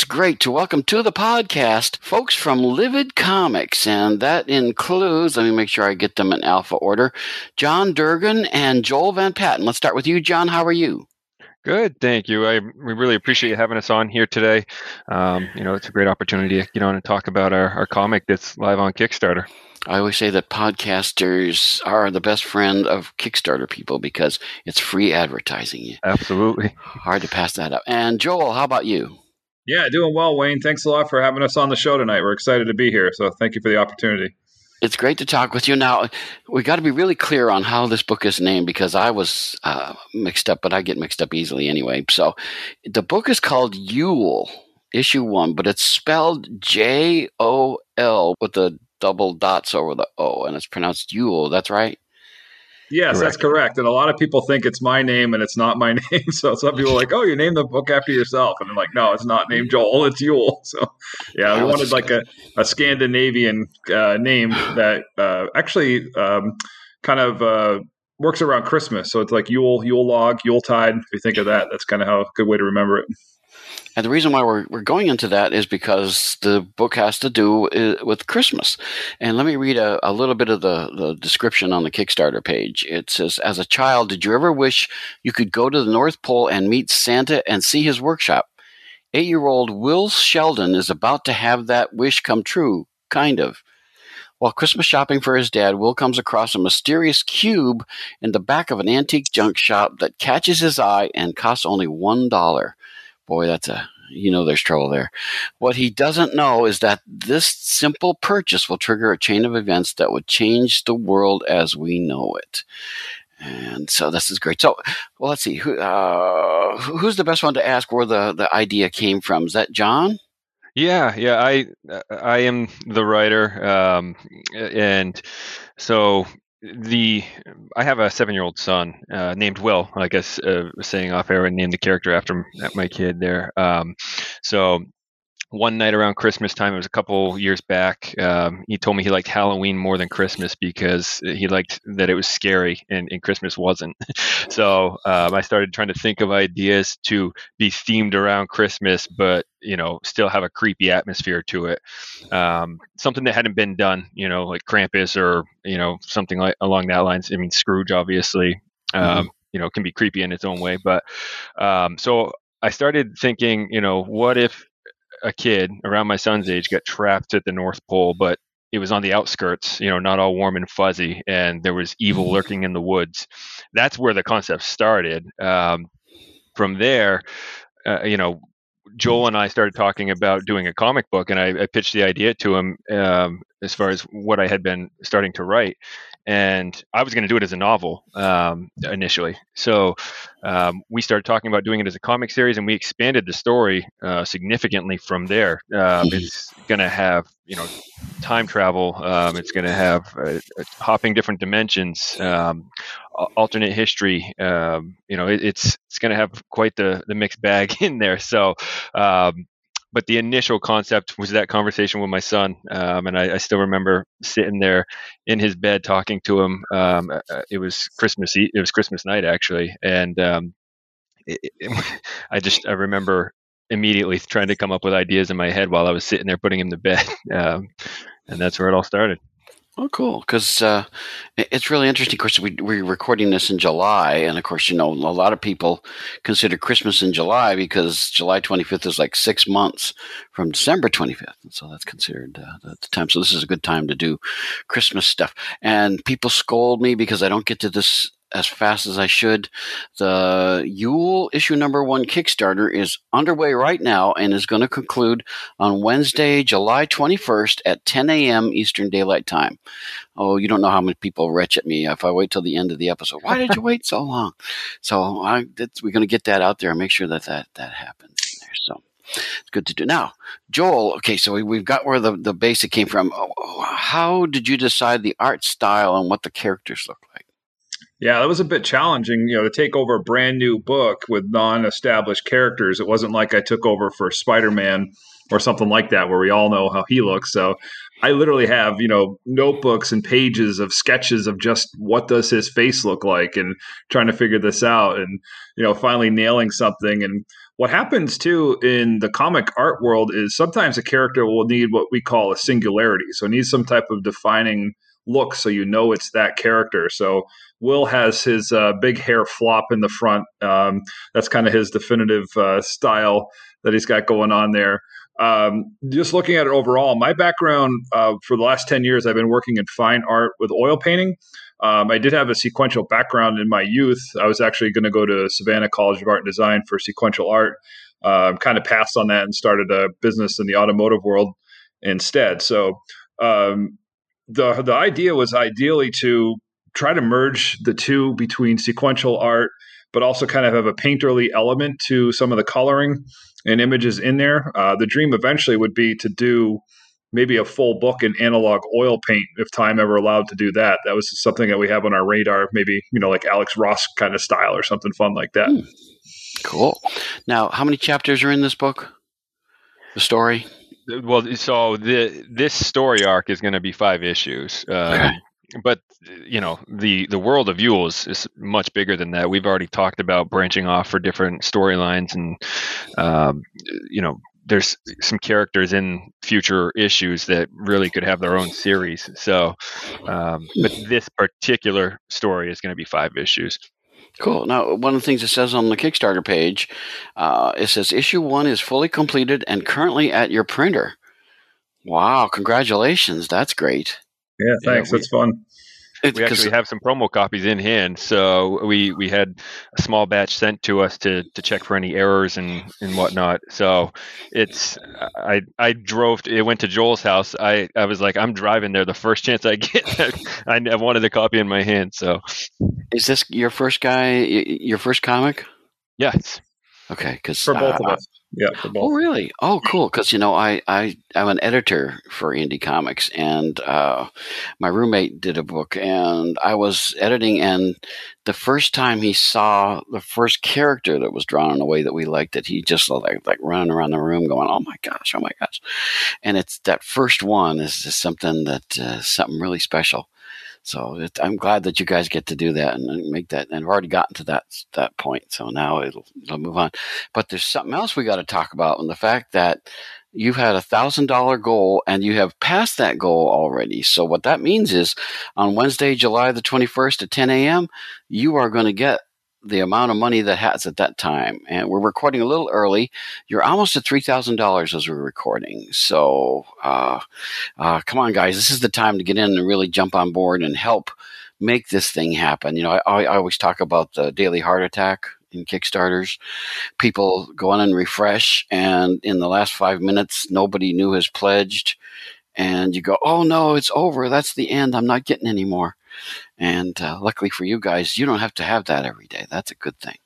It's great to welcome to the podcast folks from Livid Comics, and that includes, let me make sure I get them in alpha order, John Durgin and Joel VanPatten. Let's start with you, John. How are you? Good, thank you. I we really appreciate you having us on here today. Um, you know, it's a great opportunity to get on and talk about our, our comic that's live on Kickstarter. I always say that podcasters are the best friend of Kickstarter people because it's free advertising. Absolutely. Hard to pass that up. And Joel, how about you? Yeah, doing well, Wayne. Thanks a lot for having us on the show tonight. We're excited to be here. So thank you for the opportunity. It's great to talk with you. Now, we got to be really clear on how this book is named because I was uh, mixed up, but I get mixed up easily anyway. So the book is called Yule, issue one, but it's spelled J O L with the double dots over the O, and it's pronounced Yule. That's right. Yes, correct. that's correct. And a lot of people think it's my name and it's not my name. So some people are like, oh, you named the book after yourself. And I'm like, no, it's not named Joel, it's Yule. So yeah, we wanted like a, a Scandinavian uh, name that uh, actually um, kind of uh, works around Christmas. So it's like Yule, Yule log, Yule tide. If you think of that, that's kind of how a good way to remember it. And the reason why we're, we're going into that is because the book has to do with Christmas. And let me read a, a little bit of the, the description on the Kickstarter page. It says, As a child, did you ever wish you could go to the North Pole and meet Santa and see his workshop? Eight year old Will Sheldon is about to have that wish come true, kind of. While Christmas shopping for his dad, Will comes across a mysterious cube in the back of an antique junk shop that catches his eye and costs only one dollar boy, that's a you know there's trouble there. What he doesn't know is that this simple purchase will trigger a chain of events that would change the world as we know it. And so this is great. So, well, let's see. Who, uh, who's the best one to ask where the, the idea came from? Is that John? Yeah, yeah. I I am the writer, um, and so the I have a seven year old son uh, named Will. I guess uh, saying off air and named the character after my kid there. Um, so one night around Christmas time, it was a couple years back. Um, he told me he liked Halloween more than Christmas because he liked that it was scary and, and Christmas wasn't. so um, I started trying to think of ideas to be themed around Christmas, but you know still have a creepy atmosphere to it. Um, something that hadn't been done, you know, like Krampus or you know something like along that lines. I mean Scrooge, obviously. Um, mm-hmm. You know, can be creepy in its own way, but um, so I started thinking, you know, what if a kid around my son's age got trapped at the North Pole, but it was on the outskirts, you know, not all warm and fuzzy, and there was evil mm-hmm. lurking in the woods. That's where the concept started. Um, from there, uh, you know, Joel and I started talking about doing a comic book, and I, I pitched the idea to him um, as far as what I had been starting to write and I was going to do it as a novel um, initially. So um, we started talking about doing it as a comic series, and we expanded the story uh, significantly from there. Um, it's going to have you know time travel. Um, it's going to have uh, uh, hopping different dimensions, um, alternate history. Um, you know, it, it's it's going to have quite the the mixed bag in there. So but the initial concept was that conversation with my son, um, and I, I, still remember sitting there in his bed talking to him. Um, uh, uh, it was Christmas. It was Christmas night actually, and um, it, it, I just I remember immediately trying to come up with ideas in my head while I was sitting there putting him to bed, um, and that's where it all started. Oh, cool! Because uh, it's really interesting. Of course, we, we're recording this in July, and of course, you know, a lot of people consider Christmas in July because July 25th is like six months from December 25th, and so that's considered uh, the time. So this is a good time to do Christmas stuff. And people scold me because I don't get to this as fast as I should. The Yule issue number one Kickstarter is underway right now and is going to conclude on Wednesday, July 21st at 10 a.m. Eastern Daylight Time. Oh, you don't know how many people retch at me if I wait till the end of the episode. Why did you wait so long? So I, we're going to get that out there and make sure that that, that happens. So it's good to do. Now, Joel, okay, so we, have got where the, the basic came from. Oh, oh, how did you decide the art style and what the characters look like? Yeah, that was a bit challenging, you know, to take over a brand new book with non-established characters. It wasn't like I took over for Spider-Man or something like that, where we all know how he looks. So I literally have, you know, notebooks and pages of sketches of just what does his face look like and trying to figure this out and, you know, finally nailing something. And what happens too in the comic art world is sometimes a character will need what we call a singularity. So it needs some type of defining look so you know it's that character. So Will has his uh, big hair flop in the front. Um, that's kind of his definitive uh, style that he's got going on there. Um, just looking at it overall, my background uh, for the last 10 years, I've been working in fine art with oil painting. Um, I did have a sequential background in my youth. I was actually going to go to Savannah College of Art and Design for sequential art. Uh, kind of passed on that and started a business in the automotive world instead. So um, the the idea was ideally to try to merge the two between sequential art, but also kind of have a painterly element to some of the coloring and images in there. Uh, the dream eventually would be to do maybe a full book in analog oil paint if time ever allowed to do that. That was something that we have on our radar, maybe, you know, like Alex Ross kind of style or something fun like that. Hmm. Cool. Now, how many chapters are in this book? The story? Well, so the this story arc is going to be five issues. Um, but you know the the world of Yule is, is, much bigger than that. We've already talked about branching off for different storylines, and um, you know there's some characters in future issues that really could have their own series. So, um, but this particular story is going to be five issues. Cool. Now, one of the things it says on the Kickstarter page, uh, it says issue one is fully completed and currently at your printer. Wow! Congratulations. That's great. Yeah, thanks. Yeah, we, That's fun. We actually have some promo copies in hand, so we we had a small batch sent to us to to check for any errors and and whatnot. So it's I I drove. To, it went to Joel's house. I I was like, I'm driving there the first chance I get. I, I wanted the copy in my hand. So is this your first guy? Your first comic? Yes. Okay, because for both uh, of us. Yeah. Oh, really? Oh, cool. Because you know, I I I'm an editor for Indie Comics, and uh, my roommate did a book, and I was editing, and the first time he saw the first character that was drawn in a way that we liked it, he just like like running around the room, going, "Oh my gosh, oh my gosh!" And it's that first one is just something that uh, something really special. So it, I'm glad that you guys get to do that and make that. And we've already gotten to that that point. So now it'll, it'll move on. But there's something else we got to talk about, and the fact that you've had a thousand dollar goal and you have passed that goal already. So what that means is on Wednesday, July the 21st at 10 a.m., you are going to get the amount of money that has at that time. And we're recording a little early. You're almost at three thousand dollars as we're recording. So uh, uh, come on, guys, this is the time to get in and really jump on board and help make this thing happen. You know, I, I always talk about the daily heart attack in Kickstarters. People go on and refresh, and in the last five minutes, nobody new has pledged. And you go, oh no, it's over. That's the end. I'm not getting any more. And uh, luckily for you guys, you don't have to have that every day. That's a good thing.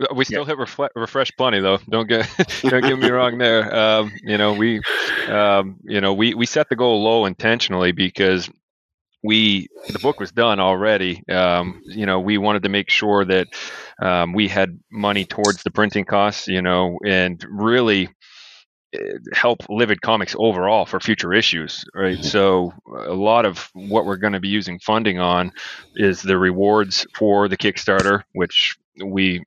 Uh, we still yeah. hit refle- refresh plenty though. Don't get don't get me wrong there. Um, you know we um, you know we we set the goal low intentionally because we the book was done already. Um, you know we wanted to make sure that um, we had money towards the printing costs. You know and really help Livid Comics overall for future issues, right? Mm-hmm. So a lot of what we're going to be using funding on is the rewards for the Kickstarter, which we,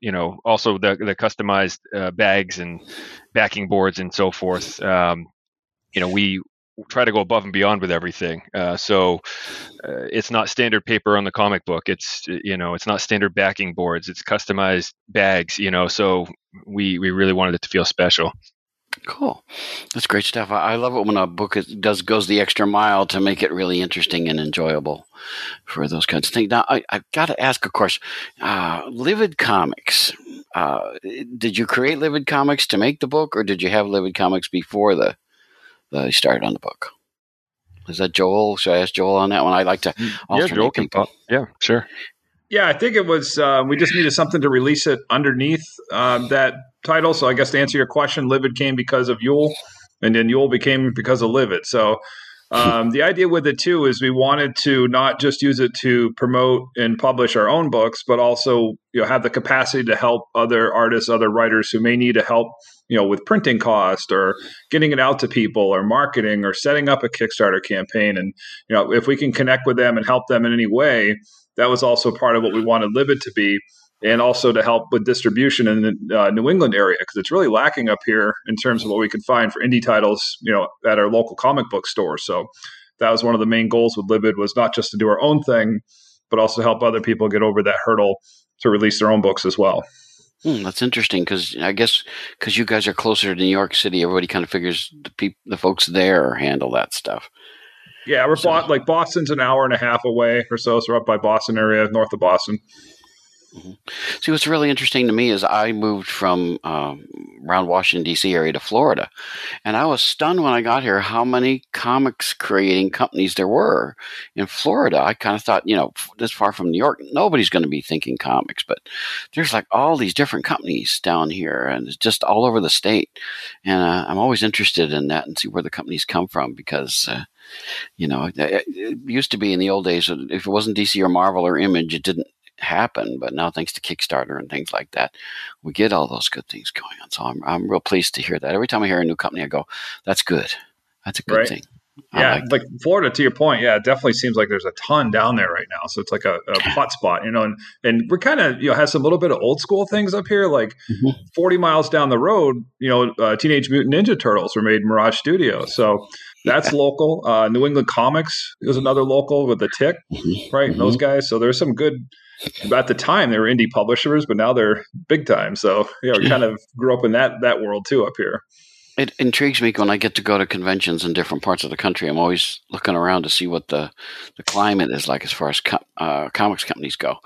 you know, also the the customized uh, bags and backing boards and so forth. Um, you know, we try to go above and beyond with everything. Uh, so uh, it's not standard paper on the comic book. It's you know, it's not standard backing boards. It's customized bags. You know, so we we really wanted it to feel special. Cool. That's great stuff. I, love it when a book is, does goes the extra mile to make it really interesting and enjoyable for those kinds of things. Now, I, have got to ask a question. Uh, Livid Comics. Uh, did you create Livid Comics to make the book, or did you have Livid Comics before the, the started on the book? Is that Joel? Should I ask Joel on that one? I like to yeah, Joel people. yeah, sure. Yeah, I think it was. Uh, we just needed something to release it underneath um, that title. So I guess to answer your question, Livid came because of Yule, and then Yule became because of Livid. So um, the idea with it too is we wanted to not just use it to promote and publish our own books, but also you know have the capacity to help other artists, other writers who may need to help you know with printing cost or getting it out to people or marketing or setting up a Kickstarter campaign. And you know if we can connect with them and help them in any way, that was also part of what we wanted Livid to be and also to help with distribution in the uh, New England area because it's really lacking up here in terms of what we can find for indie titles, you know, at our local comic book stores. So that was one of the main goals with Livid was not just to do our own thing, but also help other people get over that hurdle to release their own books as well. Hmm, that's interesting because I guess because you guys are closer to New York City, everybody kind of figures the people, the folks there handle that stuff. Yeah, we're so, like Boston's an hour and a half away or so, so we're up by Boston area, north of Boston. Mm-hmm. See, what's really interesting to me is I moved from um, around Washington D.C. area to Florida, and I was stunned when I got here how many comics creating companies there were in Florida. I kind of thought, you know, this far from New York, nobody's going to be thinking comics, but there's like all these different companies down here, and it's just all over the state. And uh, I'm always interested in that and see where the companies come from because. Uh, you know, it, used to be in the old days, if it wasn't DC or Marvel or Image, it didn't happen. But now, thanks to Kickstarter and things like that, we get all those good things going on. So I'm I'm real pleased to hear that. Every time I hear a new company, I go, "That's good. That's a good right. thing." Yeah, like, like, Florida. To your point, yeah, it definitely seems like there's a ton down there right now. So it's like a, a hot spot, you know. And and we're kind of you know has some little bit of old school things up here. Like mm-hmm. 40 miles down the road, you know, uh, Teenage Mutant Ninja Turtles were made in Mirage Studios. So that's local. Uh, New England Comics is another local with the Tick, mm-hmm. right? Mm-hmm. Those guys. So there's some good at the time they were indie publishers, but now they're big time. So yeah, we kind of grew up in that that world too up here. It intrigues me when I get to go to conventions in different parts of the country. I'm always looking around to see what the the climate is like as far as co- uh, comics companies go.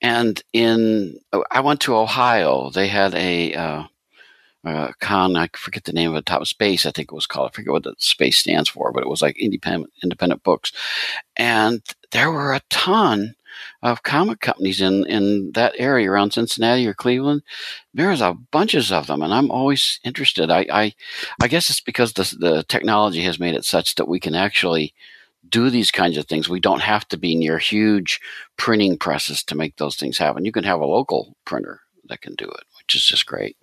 And in I went to Ohio. They had a uh, uh, con. I forget the name of it. Top Space, I think it was called. I forget what the space stands for, but it was like independent independent books, and there were a ton of comic companies in in that area around Cincinnati or Cleveland. There's a bunches of them, and I'm always interested. I I, I guess it's because the the technology has made it such that we can actually do these kinds of things. We don't have to be near huge printing presses to make those things happen. You can have a local printer that can do it, which is just great.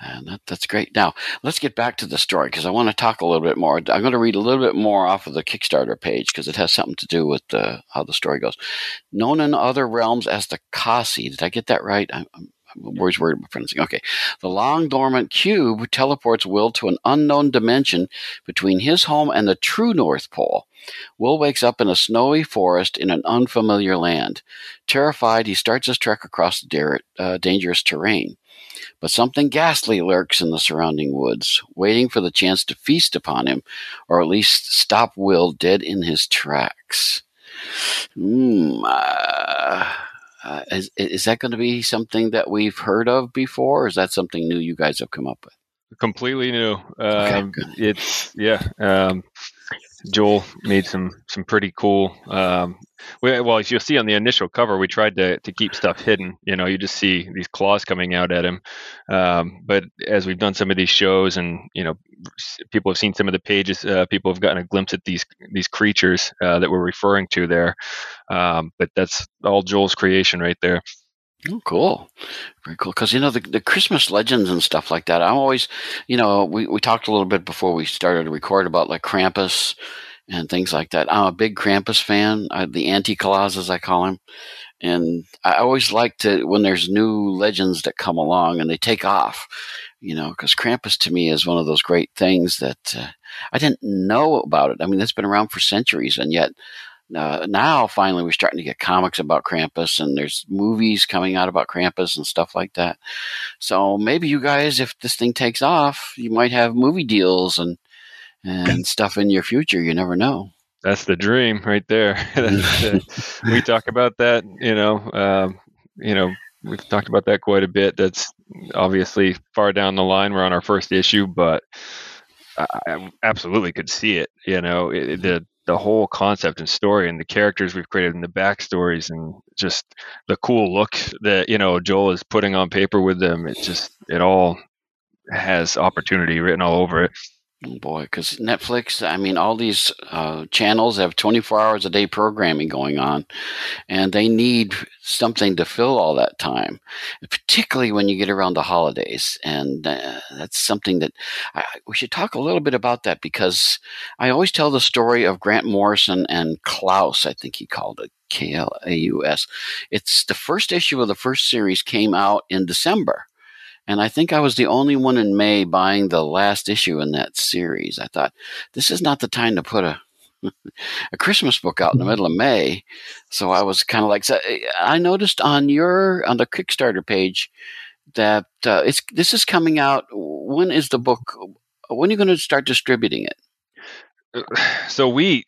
And that, that's great. Now, let's get back to the story because I want to talk a little bit more. I'm going to read a little bit more off of the Kickstarter page because it has something to do with uh, how the story goes. Known in other realms as the Kasi. Did I get that right? I'm, I'm, I'm always worried about pronouncing. Okay. The long dormant cube teleports Will to an unknown dimension between his home and the true North Pole. Will wakes up in a snowy forest in an unfamiliar land. Terrified, he starts his trek across the uh, dangerous terrain. But something ghastly lurks in the surrounding woods, waiting for the chance to feast upon him, or at least stop Will dead in his tracks. Hmm. Uh, uh, is, is that going to be something that we've heard of before, or is that something new you guys have come up with? Completely new. Um, okay, it's yeah. Um, Joel made some some pretty cool. Um, well, as you'll see on the initial cover, we tried to to keep stuff hidden. You know, you just see these claws coming out at him. Um, but as we've done some of these shows, and you know, people have seen some of the pages, uh, people have gotten a glimpse at these these creatures uh, that we're referring to there. Um, but that's all Joel's creation right there. Oh, cool. Very cool. Because, you know, the, the Christmas legends and stuff like that, I'm always, you know, we, we talked a little bit before we started to record about like Krampus and things like that. I'm a big Krampus fan, I, the anti Claus, as I call him. And I always like to, when there's new legends that come along and they take off, you know, because Krampus to me is one of those great things that uh, I didn't know about it. I mean, it's been around for centuries, and yet uh, now finally we're starting to get comics about Krampus and there's movies coming out about Krampus and stuff like that. So maybe you guys, if this thing takes off, you might have movie deals and and stuff in your future. You never know. That's the dream right there. we talk about that, you know, um, you know, we've talked about that quite a bit. That's obviously far down the line. We're on our first issue, but I absolutely could see it. You know, it, the the whole concept and story and the characters we've created and the backstories and just the cool look that you know Joel is putting on paper with them. It just it all has opportunity written all over it. Oh boy, because Netflix, I mean, all these uh, channels have 24 hours a day programming going on, and they need something to fill all that time, particularly when you get around the holidays. And uh, that's something that I, we should talk a little bit about that because I always tell the story of Grant Morrison and Klaus, I think he called it. K L A U S. It's the first issue of the first series came out in December and I think I was the only one in May buying the last issue in that series. I thought, this is not the time to put a a Christmas book out in the middle of May. So I was kind of like, so I noticed on your on the Kickstarter page that uh, it's this is coming out. When is the book? When are you going to start distributing it? So we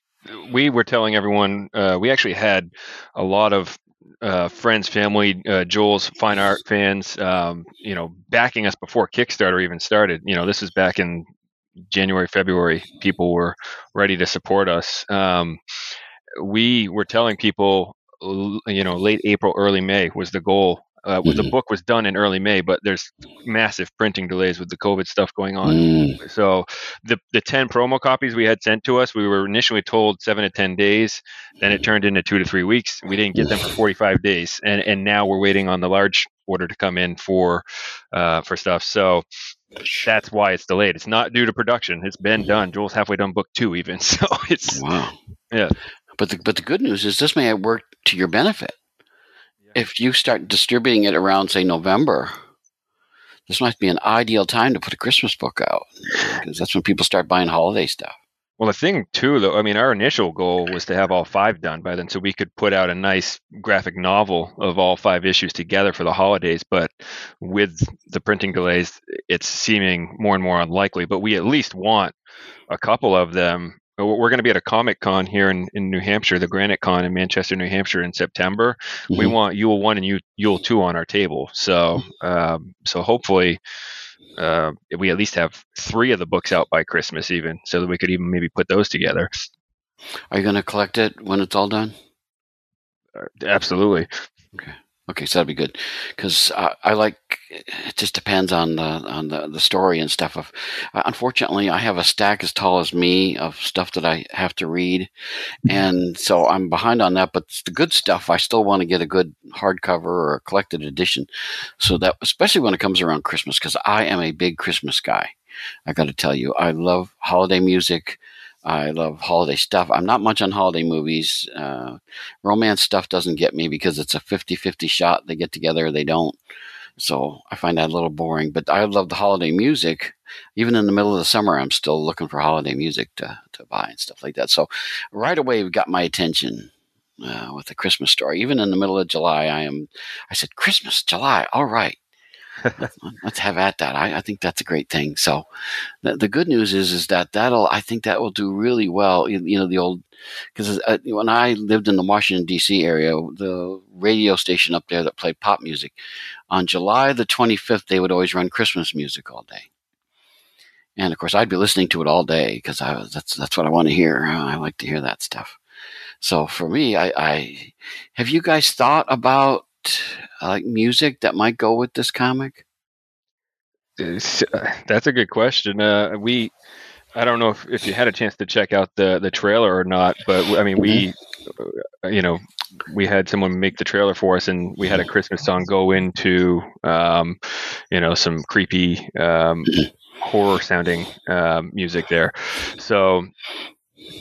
we were telling everyone uh, we actually had a lot of uh, friends, family, uh, Joel's fine art fans, um, you know, backing us before Kickstarter even started. You know, this is back in January, February. People were ready to support us. Um, we were telling people, you know, late April, early May was the goal uh, mm-hmm. The book was done in early May, but there's massive printing delays with the COVID stuff going on. Mm. So the the ten promo copies we had sent to us, we were initially told seven to ten days. Then it turned into two to three weeks. We didn't get them for 45 days, and and now we're waiting on the large order to come in for uh, for stuff. So that's why it's delayed. It's not due to production. It's been done. Joel's halfway done book two, even. So it's wow. Yeah. But the but the good news is this may work to your benefit if you start distributing it around, say, November, this might be an ideal time to put a Christmas book out because that's when people start buying holiday stuff. Well, the thing too, though, I mean, our initial goal was to have all five done by then, so we could put out a nice graphic novel of all five issues together for the holidays. But with the printing delays, it's seeming more and more unlikely. But we at least want a couple of them we're going to be at a comic con here in, in new hampshire the granite con in manchester new hampshire in september. Mm-hmm. we want yule 1 and yule 2 on our table. So um, so hopefully uh, we at least have three of the books out by christmas even so that we could even maybe put those together. Are you going to collect it when it's all done? Uh, absolutely. Okay Okay, so that'd be good because I, I, like. It just depends on the on the, the story and stuff. Of uh, unfortunately, I have a stack as tall as me of stuff that I have to read, and so I'm behind on that. But the good stuff, I still want to get a good hardcover or a collected edition, so that especially when it comes around Christmas, because I am a big Christmas guy. I got to tell you, I love holiday music. I love holiday stuff. I'm not much on holiday movies. Uh, romance stuff doesn't get me because it's a 50 50 shot. They get together, they don't. So I find that a little boring. But I love the holiday music. Even in the middle of the summer, I'm still looking for holiday music to, to buy and stuff like that. So right away, got my attention. Uh, with the Christmas story, even in the middle of July, I am. I said, "Christmas, July, all right." Let's have at that. I, I, think that's a great thing. So the, the, good news is, is that that'll, I think that will do really well. You, you know, the old, because uh, when I lived in the Washington D.C. area, the radio station up there that played pop music, on July the 25th, they would always run Christmas music all day. And of course, I'd be listening to it all day because I was, that's that's what I want to hear. I like to hear that stuff. So for me, I, I have you guys thought about uh, like music that might go with this comic? Uh, that's a good question. Uh, we, I don't know if, if you had a chance to check out the the trailer or not, but I mean, we, mm-hmm. uh, you know, we had someone make the trailer for us, and we had a Christmas song go into, um, you know, some creepy um, mm-hmm. horror sounding um, music there. So,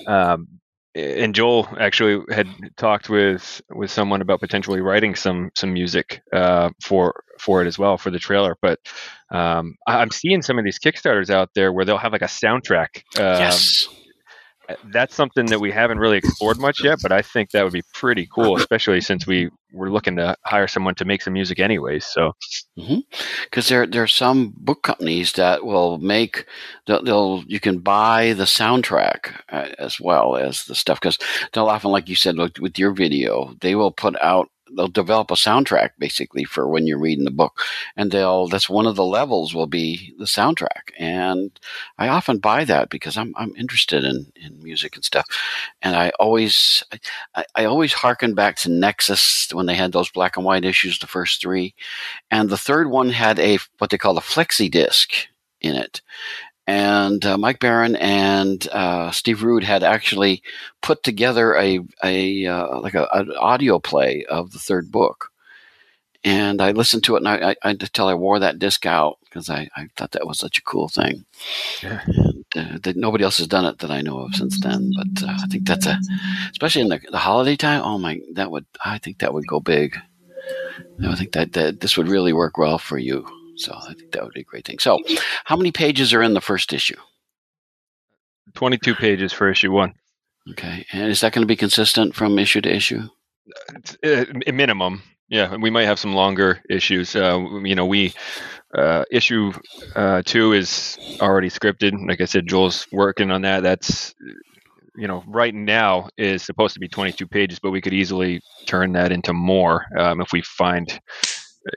um, and Joel actually had talked with with someone about potentially writing some some music uh, for for it as well for the trailer. But um, I'm seeing some of these Kickstarters out there where they'll have like a soundtrack. Uh, yes that's something that we haven't really explored much yet, but I think that would be pretty cool, especially since we were looking to hire someone to make some music anyways. So, because mm-hmm. there there are some book companies that will make they'll, they'll you can buy the soundtrack uh, as well as the stuff because they'll often, like you said, with your video, they will put out they'll develop a soundtrack basically for when you're reading the book. And they'll that's one of the levels will be the soundtrack. And i often buy that because i'm i'm interested in in music and stuff. And i always i, I always harken back to nexus when they had those black and white issues the first three. And the third one had a what they call a flexi disc in it and uh, Mike Baron and uh, Steve Rude had actually put together a a uh, like a, an audio play of the third book, and I listened to it, and I, I, I until I wore that disc out because I, I thought that was such a cool thing. Yeah. And, uh, that nobody else has done it that I know of since then, but uh, I think that's a, especially in the, the holiday time. Oh my, that would I think that would go big. I think that, that this would really work well for you. So I think that would be a great thing. So, how many pages are in the first issue? 22 pages for issue one. Okay. And is that going to be consistent from issue to issue? Uh, minimum. Yeah. We might have some longer issues. Uh, you know, we, uh, issue uh, two is already scripted. Like I said, Joel's working on that. That's, you know, right now is supposed to be 22 pages, but we could easily turn that into more um, if we find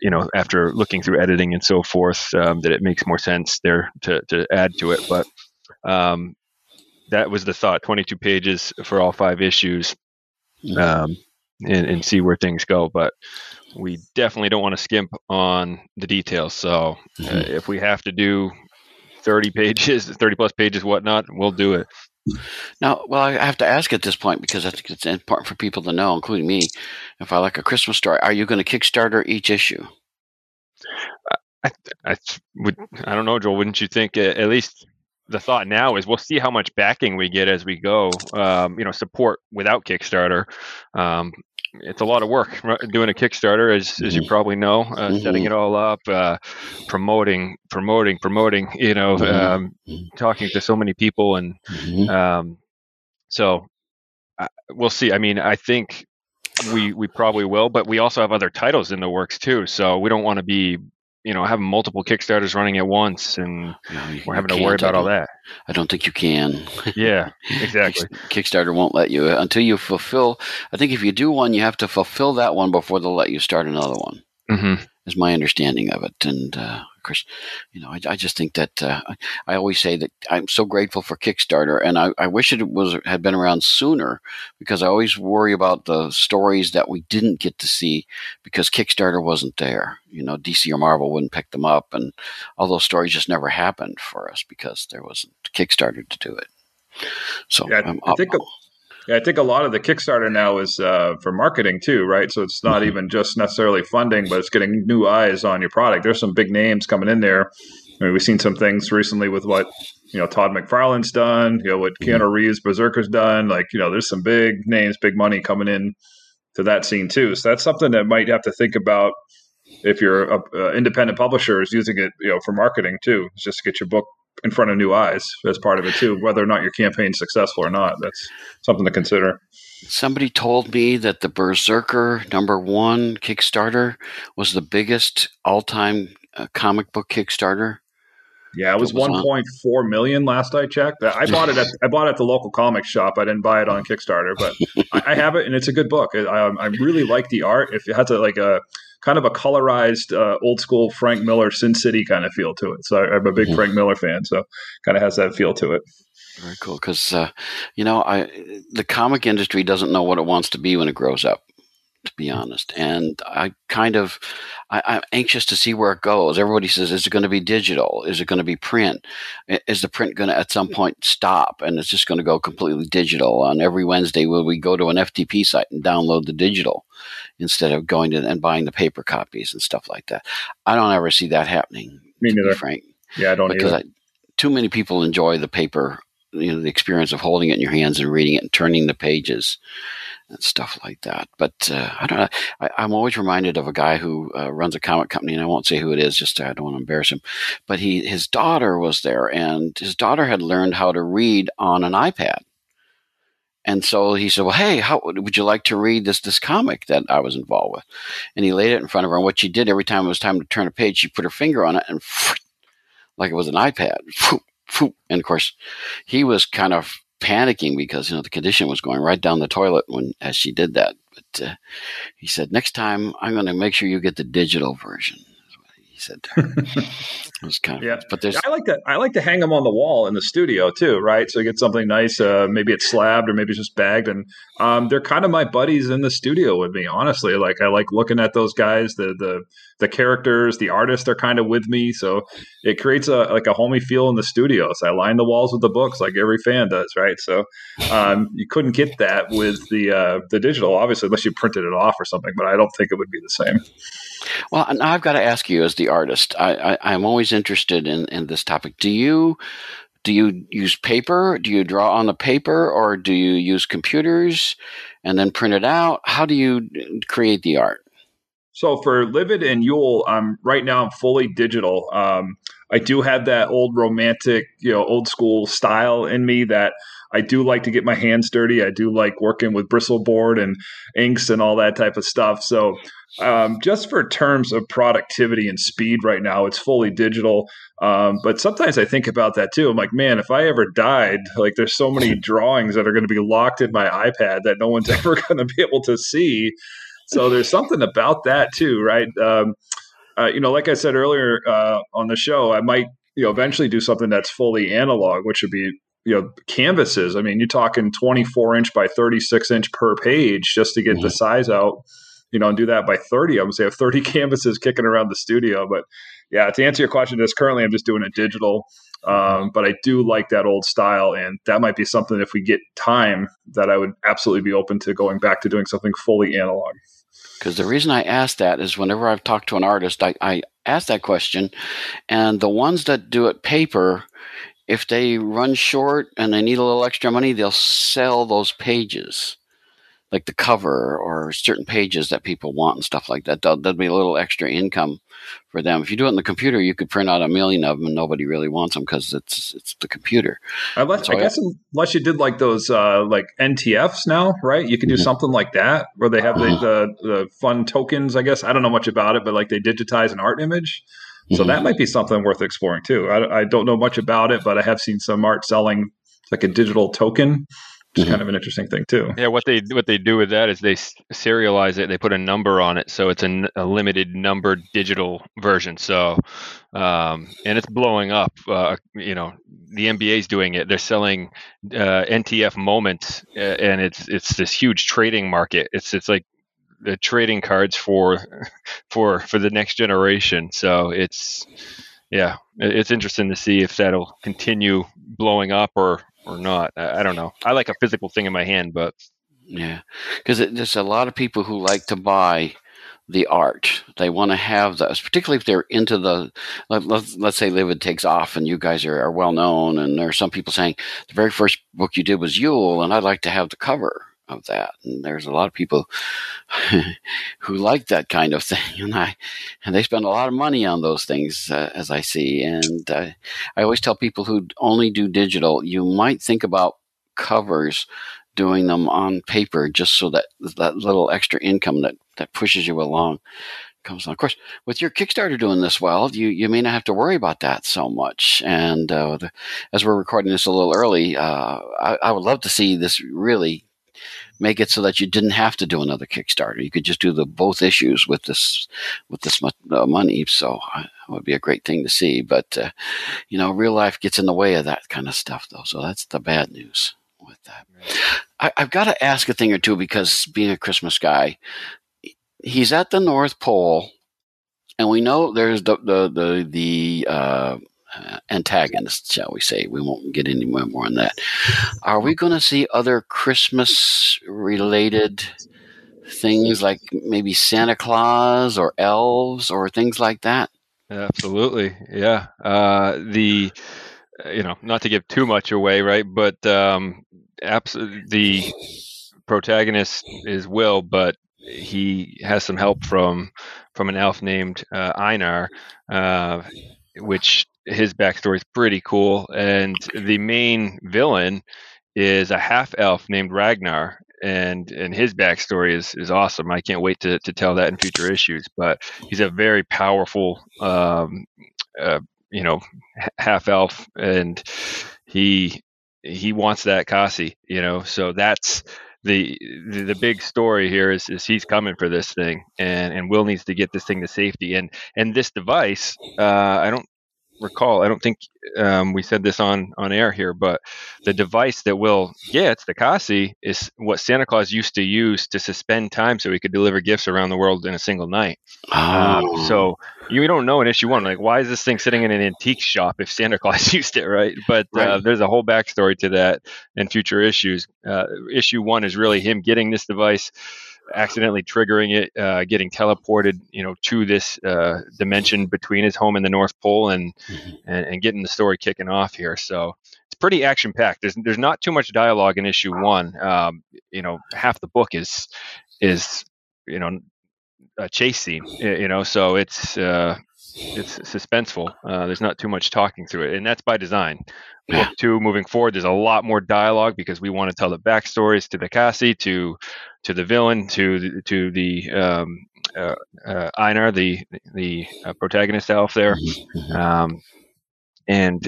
you know, after looking through editing and so forth, um, that it makes more sense there to, to add to it. But um, that was the thought 22 pages for all five issues um, and, and see where things go. But we definitely don't want to skimp on the details. So uh, mm-hmm. if we have to do 30 pages, 30 plus pages, whatnot, we'll do it. Now, well, I have to ask at this point because I think it's important for people to know, including me, if I like a Christmas story, are you going to Kickstarter each issue? I, I would. I don't know, Joel. Wouldn't you think? At least the thought now is we'll see how much backing we get as we go. Um, you know, support without Kickstarter. Um, it's a lot of work doing a Kickstarter, as as you mm-hmm. probably know, uh, mm-hmm. setting it all up, uh, promoting, promoting, promoting. You know, mm-hmm. um, mm-hmm. talking to so many people, and mm-hmm. um, so uh, we'll see. I mean, I think we we probably will, but we also have other titles in the works too. So we don't want to be you know having multiple kickstarters running at once and no, we're having to worry about all that. I don't think you can. Yeah exactly. Kickstarter won't let you until you fulfill i think if you do one you have to fulfill that one before they'll let you start another one mm-hmm. is my understanding of it. And uh, course, you know, I, I just think that uh, I always say that I'm so grateful for Kickstarter, and I, I wish it was had been around sooner because I always worry about the stories that we didn't get to see because Kickstarter wasn't there. You know, DC or Marvel wouldn't pick them up, and all those stories just never happened for us because there wasn't Kickstarter to do it. So yeah, I, I think. Yeah, I think a lot of the Kickstarter now is uh, for marketing too, right? So it's not mm-hmm. even just necessarily funding, but it's getting new eyes on your product. There's some big names coming in there. I mean, we've seen some things recently with what you know Todd McFarlane's done, you know what mm-hmm. Keanu Reeves Berserker's done. Like you know, there's some big names, big money coming in to that scene too. So that's something that might have to think about if you're a, a independent publisher is using it, you know, for marketing too, just to get your book in front of new eyes as part of it too. Whether or not your campaign's successful or not, that's something to consider. Somebody told me that the Berserker number one Kickstarter was the biggest all-time uh, comic book Kickstarter. Yeah, it was, was 1.4 million last I checked. I bought it at I bought it at the local comic shop. I didn't buy it on Kickstarter, but I, I have it and it's a good book. I, I really like the art. If it has a, like a kind of a colorized, uh, old school Frank Miller Sin City kind of feel to it. So I'm a big mm-hmm. Frank Miller fan, so kind of has that feel to it. Very cool, because uh, you know, I the comic industry doesn't know what it wants to be when it grows up to be honest. And I kind of, I, am anxious to see where it goes. Everybody says, is it going to be digital? Is it going to be print? Is the print going to at some point stop and it's just going to go completely digital? On every Wednesday, will we go to an FTP site and download the digital instead of going to and buying the paper copies and stuff like that? I don't ever see that happening. Me neither. Frank. Yeah, I don't because I, too many people enjoy the paper you know the experience of holding it in your hands and reading it and turning the pages and stuff like that. But uh, I don't know. I, am always reminded of a guy who uh, runs a comic company, and I won't say who it is, just I don't want to embarrass him. But he, his daughter was there, and his daughter had learned how to read on an iPad. And so he said, "Well, hey, how would you like to read this this comic that I was involved with?" And he laid it in front of her. And what she did every time it was time to turn a page, she put her finger on it and, like it was an iPad, and of course, he was kind of panicking because you know the condition was going right down the toilet when as she did that. But uh, he said, "Next time, I'm going to make sure you get the digital version." He said, It's yeah, but there's I like to I like to hang them on the wall in the studio too, right? So you get something nice. Uh, maybe it's slabbed or maybe it's just bagged, and um, they're kind of my buddies in the studio with me. Honestly, like I like looking at those guys. The the the characters, the artists are kind of with me, so it creates a like a homey feel in the studio. So I line the walls with the books like every fan does, right? So um, you couldn't get that with the uh, the digital, obviously, unless you printed it off or something. But I don't think it would be the same. Well, I've got to ask you, as the artist, I, I, am always interested in, in this topic. Do you do you use paper? Do you draw on the paper, or do you use computers and then print it out? How do you create the art? So for Livid and Yule, um, right now I'm fully digital. Um, I do have that old romantic, you know, old school style in me that I do like to get my hands dirty. I do like working with bristle board and inks and all that type of stuff. So um, just for terms of productivity and speed right now, it's fully digital. Um, but sometimes I think about that too. I'm like, man, if I ever died, like there's so many drawings that are going to be locked in my iPad that no one's ever going to be able to see. So there's something about that too, right? Um, uh, you know, like I said earlier uh, on the show, I might you know eventually do something that's fully analog, which would be you know canvases. I mean, you're talking 24 inch by 36 inch per page just to get mm-hmm. the size out. You know, and do that by 30. I'm gonna say have 30 canvases kicking around the studio. But yeah, to answer your question, this currently I'm just doing it digital. Um, but I do like that old style, and that might be something if we get time that I would absolutely be open to going back to doing something fully analog. Because the reason I ask that is whenever I've talked to an artist, I, I ask that question, and the ones that do it paper, if they run short and they need a little extra money, they'll sell those pages like the cover or certain pages that people want and stuff like that. That'll, that'll, be a little extra income for them. If you do it in the computer, you could print out a million of them and nobody really wants them because it's it's the computer. Unless, so I guess I, unless you did like those uh, like NTFs now, right? You could do mm-hmm. something like that where they have the, mm-hmm. the, the fun tokens. I guess I don't know much about it, but like they digitize an art image. So mm-hmm. that might be something worth exploring too. I, I don't know much about it, but I have seen some art selling like a digital token which is kind of an interesting thing too. Yeah, what they what they do with that is they serialize it. They put a number on it, so it's a, a limited number digital version. So, um, and it's blowing up. Uh, you know, the NBA's doing it. They're selling uh, NTF moments, uh, and it's it's this huge trading market. It's it's like the trading cards for for for the next generation. So it's yeah, it's interesting to see if that'll continue blowing up or or not. I, I don't know. I like a physical thing in my hand, but yeah, because there's a lot of people who like to buy the art. They want to have those, particularly if they're into the. Let, us let, say Livid takes off, and you guys are, are well known, and there are some people saying the very first book you did was Yule, and I'd like to have the cover of that. And there's a lot of people who like that kind of thing, and I and they spend a lot of money on those things, uh, as I see. And uh, I always tell people who only do digital, you might think about covers doing them on paper just so that that little extra income that that pushes you along comes on. Of course, with your Kickstarter doing this well, you, you may not have to worry about that so much. And uh, the, as we're recording this a little early, uh, I, I, would love to see this really make it so that you didn't have to do another Kickstarter. You could just do the both issues with this with this much uh, money. So uh, it would be a great thing to see. But uh, you know, real life gets in the way of that kind of stuff, though. So that's the bad news with that. I, I've got to ask a thing or two because being a Christmas guy, he's at the North Pole, and we know there's the the the, the uh, uh, antagonist, shall we say. We won't get any more, more on that. Are we going to see other Christmas related things like maybe Santa Claus or elves or things like that? Absolutely. Yeah. Uh, the, you know, not to give too much away, right? But um, abs- the protagonist is Will, but he has some help from from an elf named uh, Einar, uh, which his backstory is pretty cool. And the main villain is a half elf named Ragnar, and and his backstory is is awesome. I can't wait to to tell that in future issues. But he's a very powerful, um, uh, you know, half elf, and he he wants that Kasi, you know. So that's the, the the big story here is, is he's coming for this thing, and and Will needs to get this thing to safety. And and this device, uh, I don't recall, I don't think um, we said this on on air here, but the device that Will gets, the Kasi, is what Santa Claus used to use to suspend time so he could deliver gifts around the world in a single night. Um, Oh. so you don't know in issue one, like why is this thing sitting in an antique shop if Santa Claus used it, right? But Uh, there's a whole backstory to that in future issues. Uh, issue one is really him getting this device accidentally triggering it, uh, getting teleported, you know, to this uh, dimension between his home and the North Pole, and, Mhm. and and getting the story kicking off here. So it's pretty action packed. There's there's not too much dialogue in issue one. Um, you know, half the book is is you know a chase scene. You know, so it's. Uh, it's suspenseful. Uh, there's not too much talking through it, and that's by design. Yeah. Book two, moving forward, there's a lot more dialogue because we want to tell the backstories to the Kasi, to to the villain, to the, to the um, uh, uh, Einar, the the uh, protagonist elf there, Mhm. um, and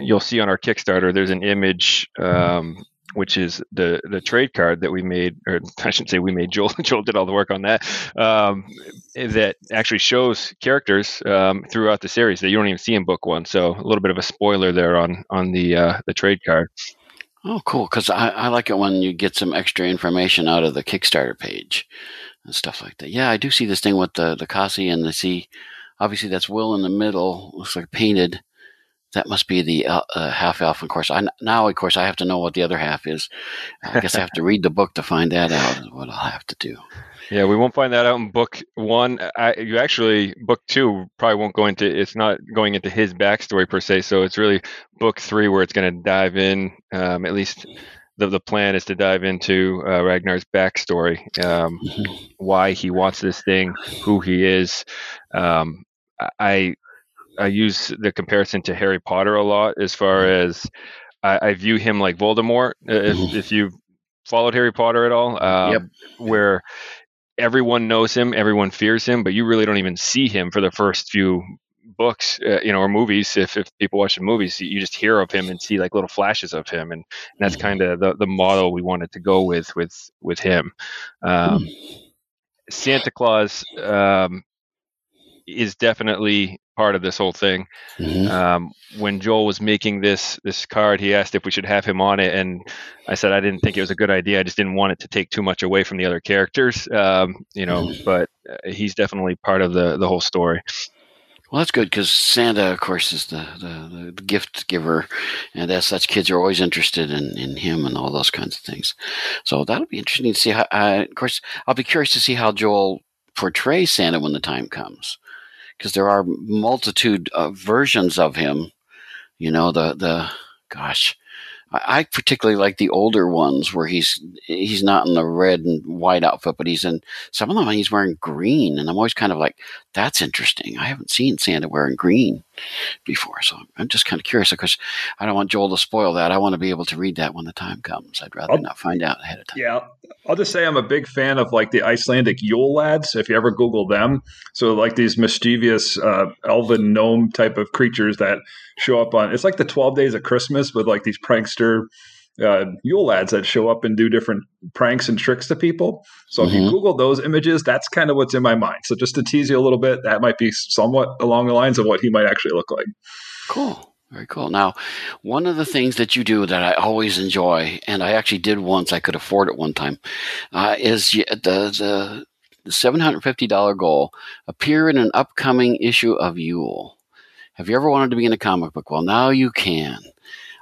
you'll see on our Kickstarter there's an image. Um, which is the the trade card that we made, or I shouldn't say we made. Joel Joel did all the work on that. Um, that actually shows characters um, throughout the series that you don't even see in book one. So a little bit of a spoiler there on on the uh, the trade card. Oh, cool. Because I, I like it when you get some extra information out of the Kickstarter page and stuff like that. Yeah, I do see this thing with the, the Kasi and the see. Obviously, that's Will in the middle. Looks like painted. That must be the uh, uh, half elf. Of course, I now, of course, I have to know what the other half is. I guess I have to read the book to find that out. Is what I'll have to do. Yeah, we won't find that out in book one. I, you actually book two probably won't go into. It's not going into his backstory per se. So it's really book three where it's going to dive in. Um, at least the the plan is to dive into uh, Ragnar's backstory, um, Mhm. why he wants this thing, who he is. Um, I I use the comparison to Harry Potter a lot as far as I, I view him like Voldemort. If Mhm. if you've followed Harry Potter at all, um, Yep. where everyone knows him, everyone fears him, but you really don't even see him for the first few books, uh, you know, or movies. If, if people watch the movies, you just hear of him and see like little flashes of him, and, and that's Mhm. kind of the, the model we wanted to go with with with him. Um, Santa Claus um, is definitely part of this whole thing. Mhm. Um, when Joel was making this this card, he asked if we should have him on it, and I said I didn't think it was a good idea. I just didn't want it to take too much away from the other characters, um, you know. But uh, he's definitely part of the the whole story. Well, that's good because Santa, of course, is the, the, the gift giver, and as such, kids are always interested in, in him and all those kinds of things. So that'll be interesting to see how. Uh, of course, I'll be curious to see how Joel portrays Santa when the time comes, because there are multitude of versions of him. You know, the the gosh, I, I particularly like the older ones where he's he's not in the red and white outfit, but he's in some of them. He's wearing green, and I'm always kind of like that's interesting. I haven't seen Santa wearing green before, so I'm just kind of curious. Of course, I don't want Joel to spoil that. I want to be able to read that when the time comes. I'd rather I'll- not find out ahead of time. Yeah, I'll just say I'm a big fan of like the Icelandic Yule lads. If you ever Google them, so like these mischievous uh, elven gnome type of creatures that show up on. It's like the Twelve Days of Christmas with like these prankster uh, Yule lads that show up and do different pranks and tricks to people. So if Mhm. you Google those images, that's kind of what's in my mind. So just to tease you a little bit, that might be somewhat along the lines of what he might actually look like. Cool. Very cool. Now, one of the things that you do that I always enjoy, and I actually did once, I could afford it one time, uh, is the, the, the $750 goal appear in an upcoming issue of Yule. Have you ever wanted to be in a comic book? Well, now you can.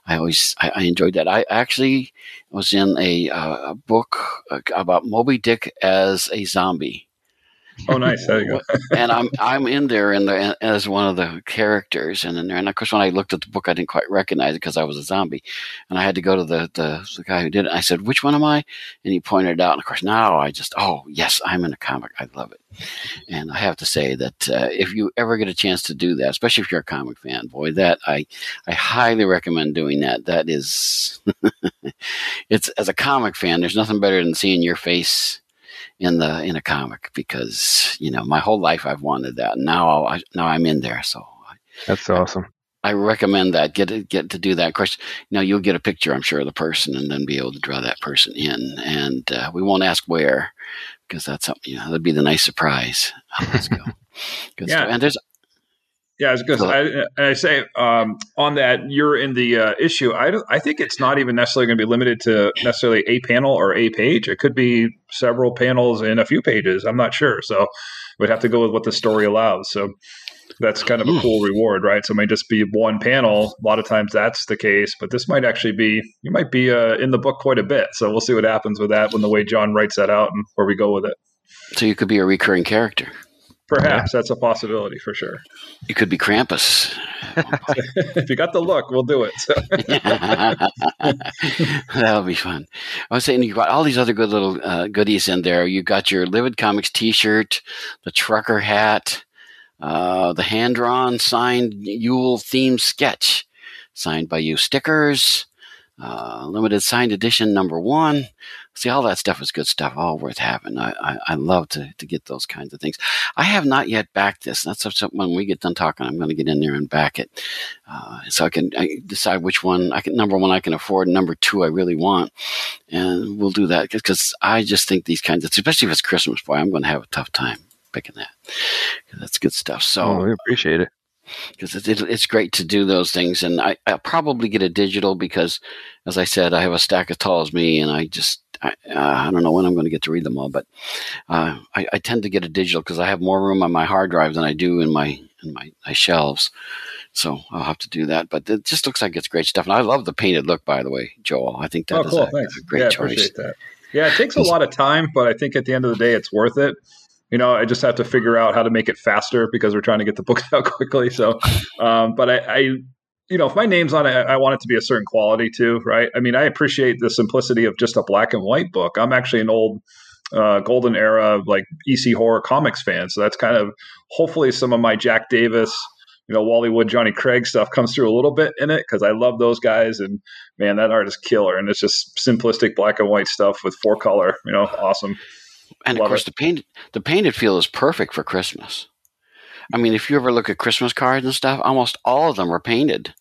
I always I, I enjoyed that. I actually was in a, uh, a book uh, about Moby Dick as a zombie Oh, nice. There you go. and I'm I'm in there in the as one of the characters, and in there, and of course, when I looked at the book, I didn't quite recognize it because I was a zombie, and I had to go to the, the the guy who did it. I said, "Which one am I?" And he pointed it out, and of course, now I just, oh yes, I'm in a comic. I love it, and I have to say that uh, if you ever get a chance to do that, especially if you're a comic fan, boy, that I I highly recommend doing that. That is, it's as a comic fan, there's nothing better than seeing your face in the in a comic because you know my whole life I've wanted that. And now I now I'm in there, so That's awesome. I recommend that. Get it, get to do that. Of course, you know you'll get a picture, I'm sure, of the person, and then be able to draw that person in. And uh, we won't ask where because that's something. You know, that'd be the nice surprise. Oh, let's go. Good Yeah. stuff. And there's Yeah, because I, I, say um, on that you're in the uh, issue. I I think it's not even necessarily going to be limited to necessarily a panel or a page. It could be several panels in a few pages. I'm not sure. So we'd have to go with what the story allows. So that's kind of a hmm. cool reward, right? So it might just be one panel. A lot of times that's the case, but this might actually be you might be uh, in the book quite a bit. So we'll see what happens with that when the way John writes that out and where we go with it. So you could be a recurring character. Perhaps yeah. that's a possibility for sure. You could be Krampus. if you got the look, we'll do it. So. That'll be fun. I was saying you got all these other good little uh, goodies in there. You got your Livid Comics T-shirt, the trucker hat, uh, the hand drawn signed Yule theme sketch, signed by you stickers, uh, limited signed edition number one see all that stuff is good stuff all worth having. I, I, I love to, to get those kinds of things. I have not yet backed this. That's something when we get done talking i'm going to get in there and back it uh, so i can I decide which one i can number one i can afford number two i really want and we'll do that because i just think these kinds of especially if it's christmas boy i'm going to have a tough time picking that that's good stuff so oh, we appreciate it. because it, it, it's great to do those things. And I, will probably get a digital because, as I said, I have a stack as tall as me, and I just I, uh, I don't know when I'm going to get to read them all, but uh, I, I, tend to get a digital because I have more room on my hard drive than I do in my in my, my, shelves. So I'll have to do that. But it just looks like it's great stuff, and I love the painted look. By the way, Joel, I think that oh, is cool. a, a, great yeah, choice. That. Yeah, it takes a lot of time, but I think at the end of the day, it's worth it you know, I just have to figure out how to make it faster because we're trying to get the book out quickly. So, um, but I, I, you know, if my name's on it, I want it to be a certain quality too, right? I mean, I appreciate the simplicity of just a black and white book. I'm actually an old uh, golden era like EC horror comics fan, so that's kind of hopefully some of my Jack Davis, you know, Wally Wood, Johnny Craig stuff comes through a little bit in it because I love those guys, and man, that art is killer, and it's just simplistic black and white stuff with four color, you know, awesome. And Love of course, it. the painted the painted feel is perfect for Christmas. I mean, if you ever look at Christmas cards and stuff, almost all of them are painted.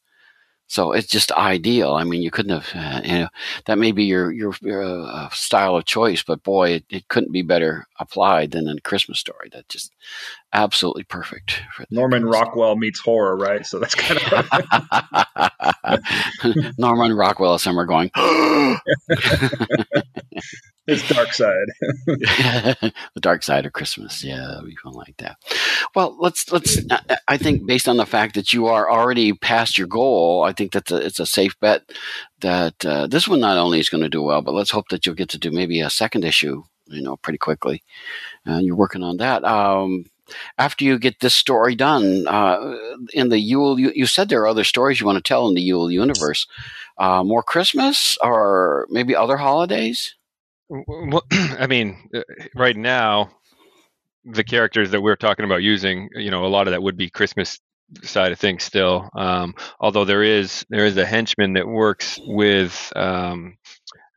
So it's just ideal. I mean, you couldn't have, uh, you know, that may be your your, your uh, style of choice, but boy, it, it, couldn't be better applied than a Christmas story. That just absolutely perfect. Norman Rockwell meets horror, right? So that's kind of Norman Rockwell. Some are going. It's dark side. the dark side of Christmas. Yeah, we feel like that. Well, let's let's. I think based on the fact that you are already past your goal, I think that it's a safe bet that uh, this one not only is going to do well, but let's hope that you'll get to do maybe a second issue. You know, pretty quickly. And uh, you're working on that. Um, after you get this story done uh, in the Yule, you, you, said there are other stories you want to tell in the Yule universe. Uh, more Christmas or maybe other holidays? Well, I mean, uh, right now, the characters that we're talking about using, you know, a lot of that would be Christmas side of things still. Um, although there is there is a henchman that works with um,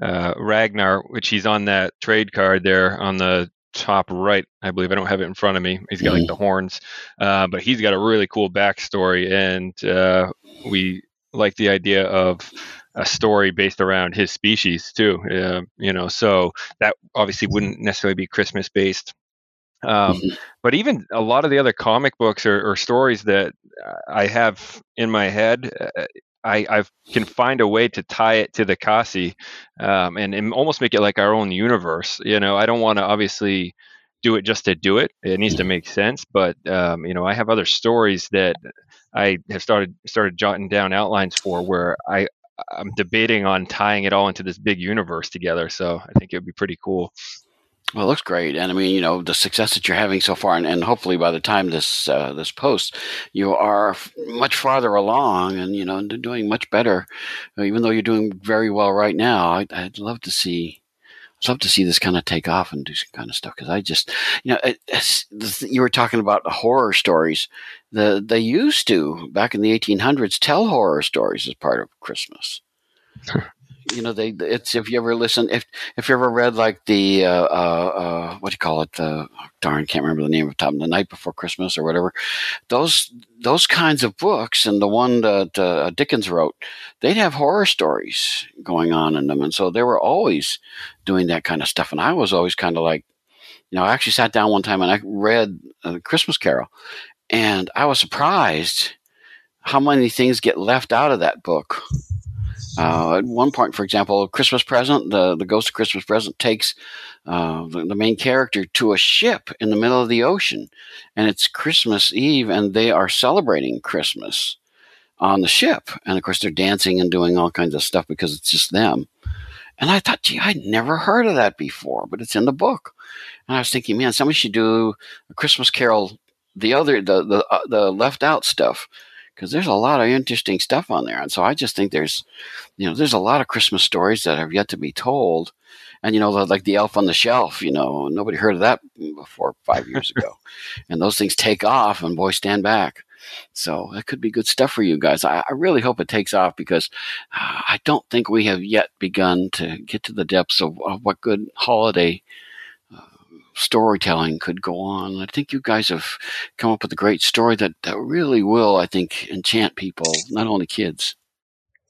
uh, Ragnar, which he's on that trade card there on the top right, I believe. I don't have it in front of me. He's got mm-hmm. like the horns, uh, but he's got a really cool backstory, and uh, we like the idea of a story based around his species too. Uh, you know, so that obviously wouldn't necessarily be Christmas based. Um, mm-hmm. but even a lot of the other comic books or, or stories that I have in my head, uh, I, I, can find a way to tie it to the Kasi um, and, and, almost make it like our own universe. You know, I don't want to obviously do it just to do it. It needs to make sense. But um, you know, I have other stories that I have started started jotting down outlines for where I I'm debating on tying it all into this big universe together. So I think it would be pretty cool. Well, it looks great, and I mean, you know, the success that you're having so far, and, and hopefully by the time this uh, this post, you are f- much farther along, and you know, doing much better. Even though you're doing very well right now, I, I'd love to see I'd love to see this kind of take off and do some kind of stuff because I just, you know, it, you were talking about horror stories. The they used to back in the 1800s tell horror stories as part of Christmas you know they it's if you ever listen if if you ever read like the uh, uh, uh what do you call it? Uh, darn can't remember the name of the time the night before christmas or whatever. Those those kinds of books and the one that uh, dickens wrote they'd have horror stories going on in them. And so they were always doing that kind of stuff. And i was always kind of like you know i actually sat down one time and i read a christmas carol. And I was surprised how many things get left out of that book. Uh, at one point, for example, Christmas Present, the, the Ghost of Christmas Present takes uh, the, the, main character to a ship in the middle of the ocean, and it's Christmas Eve, and they are celebrating Christmas on the ship. And of course, they're dancing and doing all kinds of stuff because it's just them. And I thought, gee, I'd never heard of that before, but it's in the book. And I was thinking, man, somebody should do a Christmas Carol, the other, the the uh, the left out stuff, because there's a lot of interesting stuff on there. And so I just think there's, you know, there's a lot of Christmas stories that have yet to be told. And you know, like the Elf on the Shelf, you know, nobody heard of that before five years ago. and those things take off, and boy, stand back. So that could be good stuff for you guys. I, I really hope it takes off because uh, I don't think we have yet begun to get to the depths of, of what good holiday storytelling could go on. I think you guys have come up with a great story that, that really will, I think, enchant people, not only kids.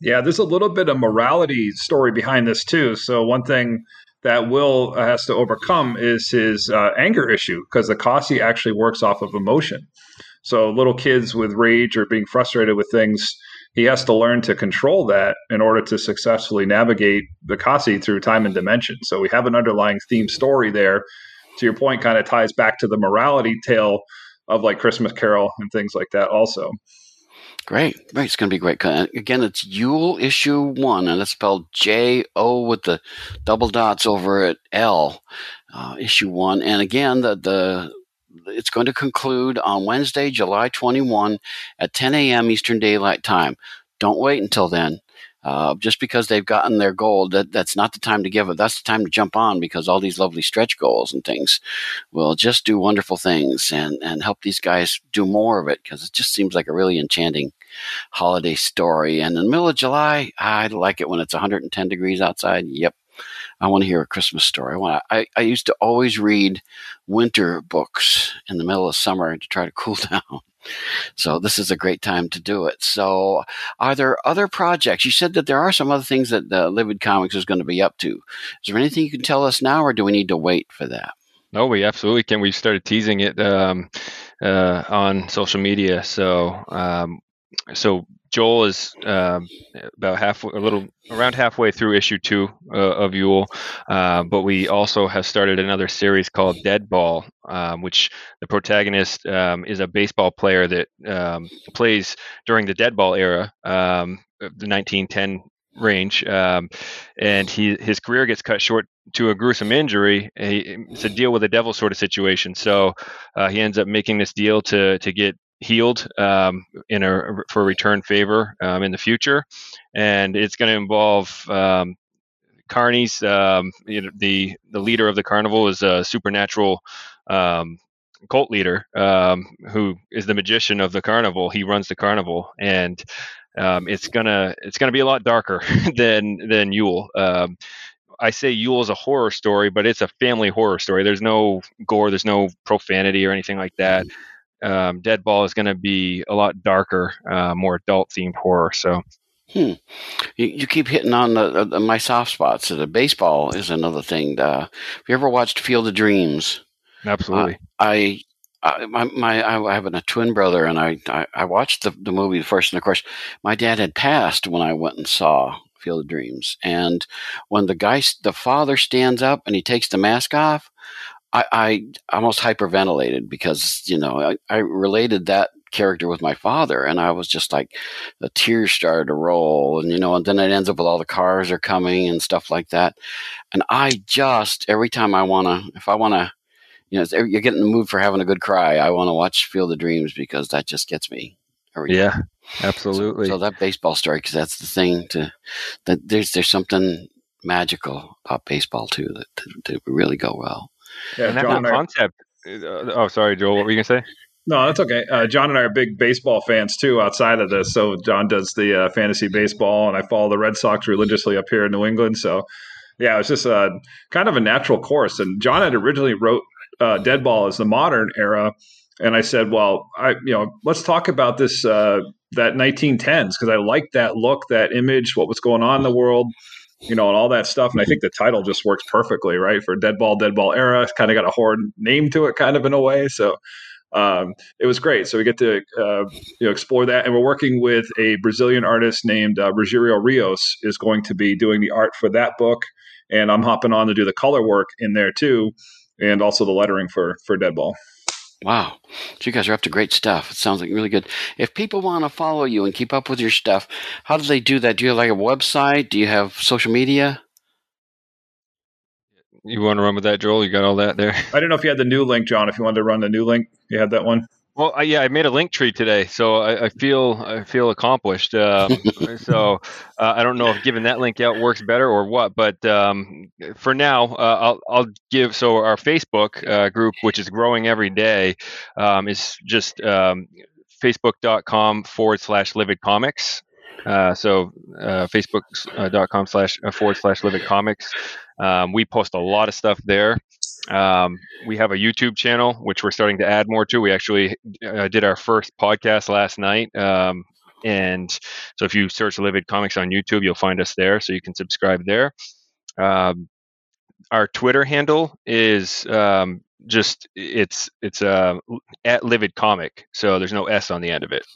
Yeah, there's a little bit of morality story behind this too. So one thing that Will has to overcome is his uh, anger issue because the Kasi actually works off of emotion. So little kids with rage or being frustrated with things, he has to learn to control that in order to successfully navigate the Kasi through time and dimension. So we have an underlying theme story there. To your point, kind of ties back to the morality tale of like Christmas Carol and things like that also. Great, great. It's going to be great. Again, it's Yule issue one, and it's spelled J O with the double dots over at L, uh, issue one. And again, the the it's going to conclude on Wednesday, July 21 at 10 a.m. Eastern Daylight Time. Don't wait until then. Uh, just because they've gotten their goal, that that's not the time to give it. That's the time to jump on because all these lovely stretch goals and things will just do wonderful things and and help these guys do more of it because it just seems like a really enchanting holiday story. And in the middle of July, I like it when it's 110 degrees outside. Yep, I want to hear a Christmas story. I want. I, I used to always read winter books in the middle of summer to try to cool down. So this is a great time to do it. So, are there other projects? You said that there are some other things that uh, Livid Comics is going to be up to. Is there anything you can tell us now, or do we need to wait for that? No, we absolutely can. We've started teasing it um, uh, on social media. So, um, so Joel is um, about half, a little around halfway through issue two uh, of Yule, uh, but we also have started another series called Dead Ball, um, which the protagonist um, is a baseball player that um, plays during the Dead Ball era, um, the 1910 range, and he his career gets cut short to a gruesome injury. It's a deal with the devil sort of situation. So uh, he ends up making this deal to to get healed um, in a for return favor um, in the future, and it's going to involve um, Carney's. Um, you know, the the leader of the carnival is a supernatural um, cult leader um, who is the magician of the carnival. He runs the carnival, and it's gonna it's gonna be a lot darker than than Yule. I say Yule is a horror story, but it's a family horror story. There's no gore, there's no profanity or anything like that. Mm-hmm um, Dead Ball is going to be a lot darker, uh, more adult themed horror. So, hmm. you, you, keep hitting on the, the, my soft spots. The baseball is another thing. Uh, have you ever watched Field of Dreams? Absolutely. Uh, I. I, my, my, I have a twin brother, and I, I, I watched the, the movie first, and of course, my dad had passed when I went and saw Field of Dreams. And when the guy, the father stands up and he takes the mask off, I, I almost hyperventilated because you know I, I related that character with my father and i was just like the tears started to roll and you know and then it ends up with all the cars are coming and stuff like that. And i just every time i want to if i want to you know you're getting the mood for having a good cry i want to watch field of dreams because that just gets me yeah time. absolutely. so, so, that baseball story because that's the thing to that there's there's something magical about baseball too that, that, that really go well yeah, and that concept. Uh, oh, sorry, Joel. What were you gonna say? No, that's okay. Uh, John and I are big baseball fans too. Outside of this, so John does the uh, fantasy baseball, and I follow the Red Sox religiously up here in New England. So, yeah, it was just a kind of a natural course. And John had originally wrote uh, Dead Ball as the modern era, and I said, well, I you know, let's talk about this uh, that 1910s because I like that look, that image, what was going on in the world you know, and all that stuff. And I think the title just works perfectly, right? For Dead Ball, Dead Ball era. It's kind of got a horror name to it, kind of in a way. So um, it was great. So we get to uh, you know explore that, and we're working with a Brazilian artist named uh, Rogério Rios is going to be doing the art for that book, and I'm hopping on to do the color work in there too, and also the lettering for for Deadball. Wow. So you guys are up to great stuff. It sounds like really good. If people want to follow you and keep up with your stuff, how do they do that? Do you have like a website? Do you have social media? You want to run with that, Joel? You got all that there? I don't know if you had the new link, John. If you wanted to run the new link, you had that one. Well, I, yeah, I made a Linktree today, so I, I feel I feel accomplished. Um, so uh, I don't know if giving that link out works better or what, but um, for now, uh, I'll I'll give. So our Facebook uh, group, which is growing every day, um, is just um, facebook.com forward slash livid comics. Uh, so uh, facebook.com slash uh, forward slash livid comics. Um, we post a lot of stuff there. Um, we have a YouTube channel, which we're starting to add more to. We actually uh, did our first podcast last night. Um, and so if you search Livid Comics on YouTube, you'll find us there. So you can subscribe there. Um, our Twitter handle is um, just it's it's uh, at Livid Comic. So there's no S on the end of it.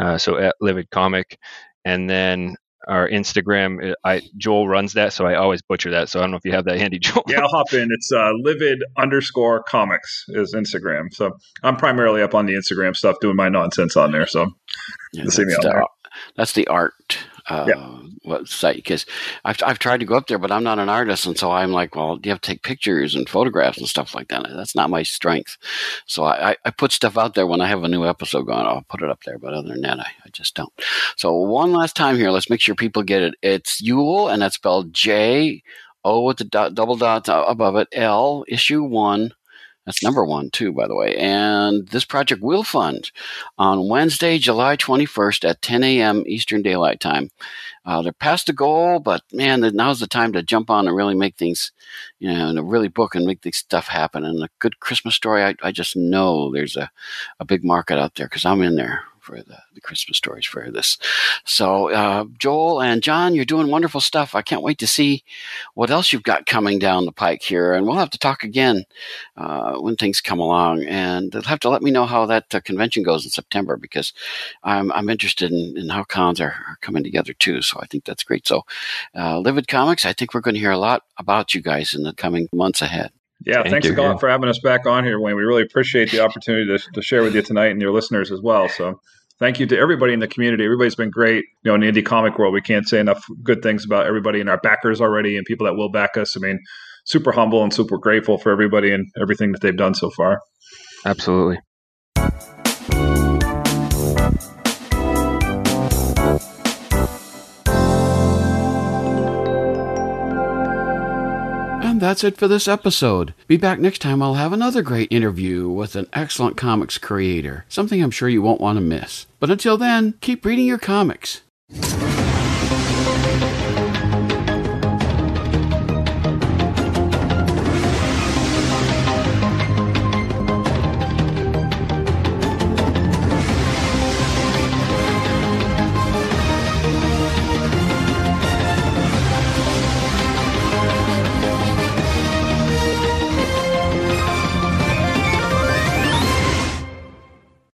Uh, so at Livid Comic. And then our Instagram. I Joel runs that, so I always butcher that. So I don't know if you have that handy, Joel. Yeah, I'll hop in. It's uh, livid underscore comics is Instagram. So I'm primarily up on the Instagram stuff, doing my nonsense on there. So yeah, see me on the, there. That's the art uh, yeah. because I've, I've tried to go up there, but I'm not an artist. And so I'm like, well, you have to take pictures and photographs and stuff like that. That's not my strength. So I, I put stuff out there when I have a new episode going, I'll put it up there. But other than that, I, I just don't. So one last time here, let's make sure people get it. It's Yule, and that's spelled J O with the dot, double dot above it, L, issue one that's number one, too, by the way. And this project will fund on Wednesday, July 21st at 10 a.m. Eastern Daylight Time. Uh, they're past the goal, but man, now's the time to jump on and really make things, you know, and really book and make this stuff happen. And a good Christmas story, I, I just know there's a, a big market out there because I'm in there for the, the Christmas stories for this. So, uh, Joel and John, you're doing wonderful stuff. I can't wait to see what else you've got coming down the pike here. And we'll have to talk again uh, when things come along. And you'll have to let me know how that uh, convention goes in September because I'm, I'm interested in, in how cons are, are, coming together too. So I think that's great. So, uh, Livid Comics, I think we're going to hear a lot about you guys in the coming months ahead. Yeah, Thank thanks you, a lot for having us back on here, Wayne. We really appreciate the opportunity to, to share with you tonight and your listeners as well. So thank you to everybody in the community. Everybody's been great. You know, in the indie comic world, we can't say enough good things about everybody and our backers already and people that will back us. I mean, super humble and super grateful for everybody and everything that they've done so far. Absolutely. And that's it for this episode. Be back next time. I'll have another great interview with an excellent comics creator, something I'm sure you won't want to miss. But until then, keep reading your comics.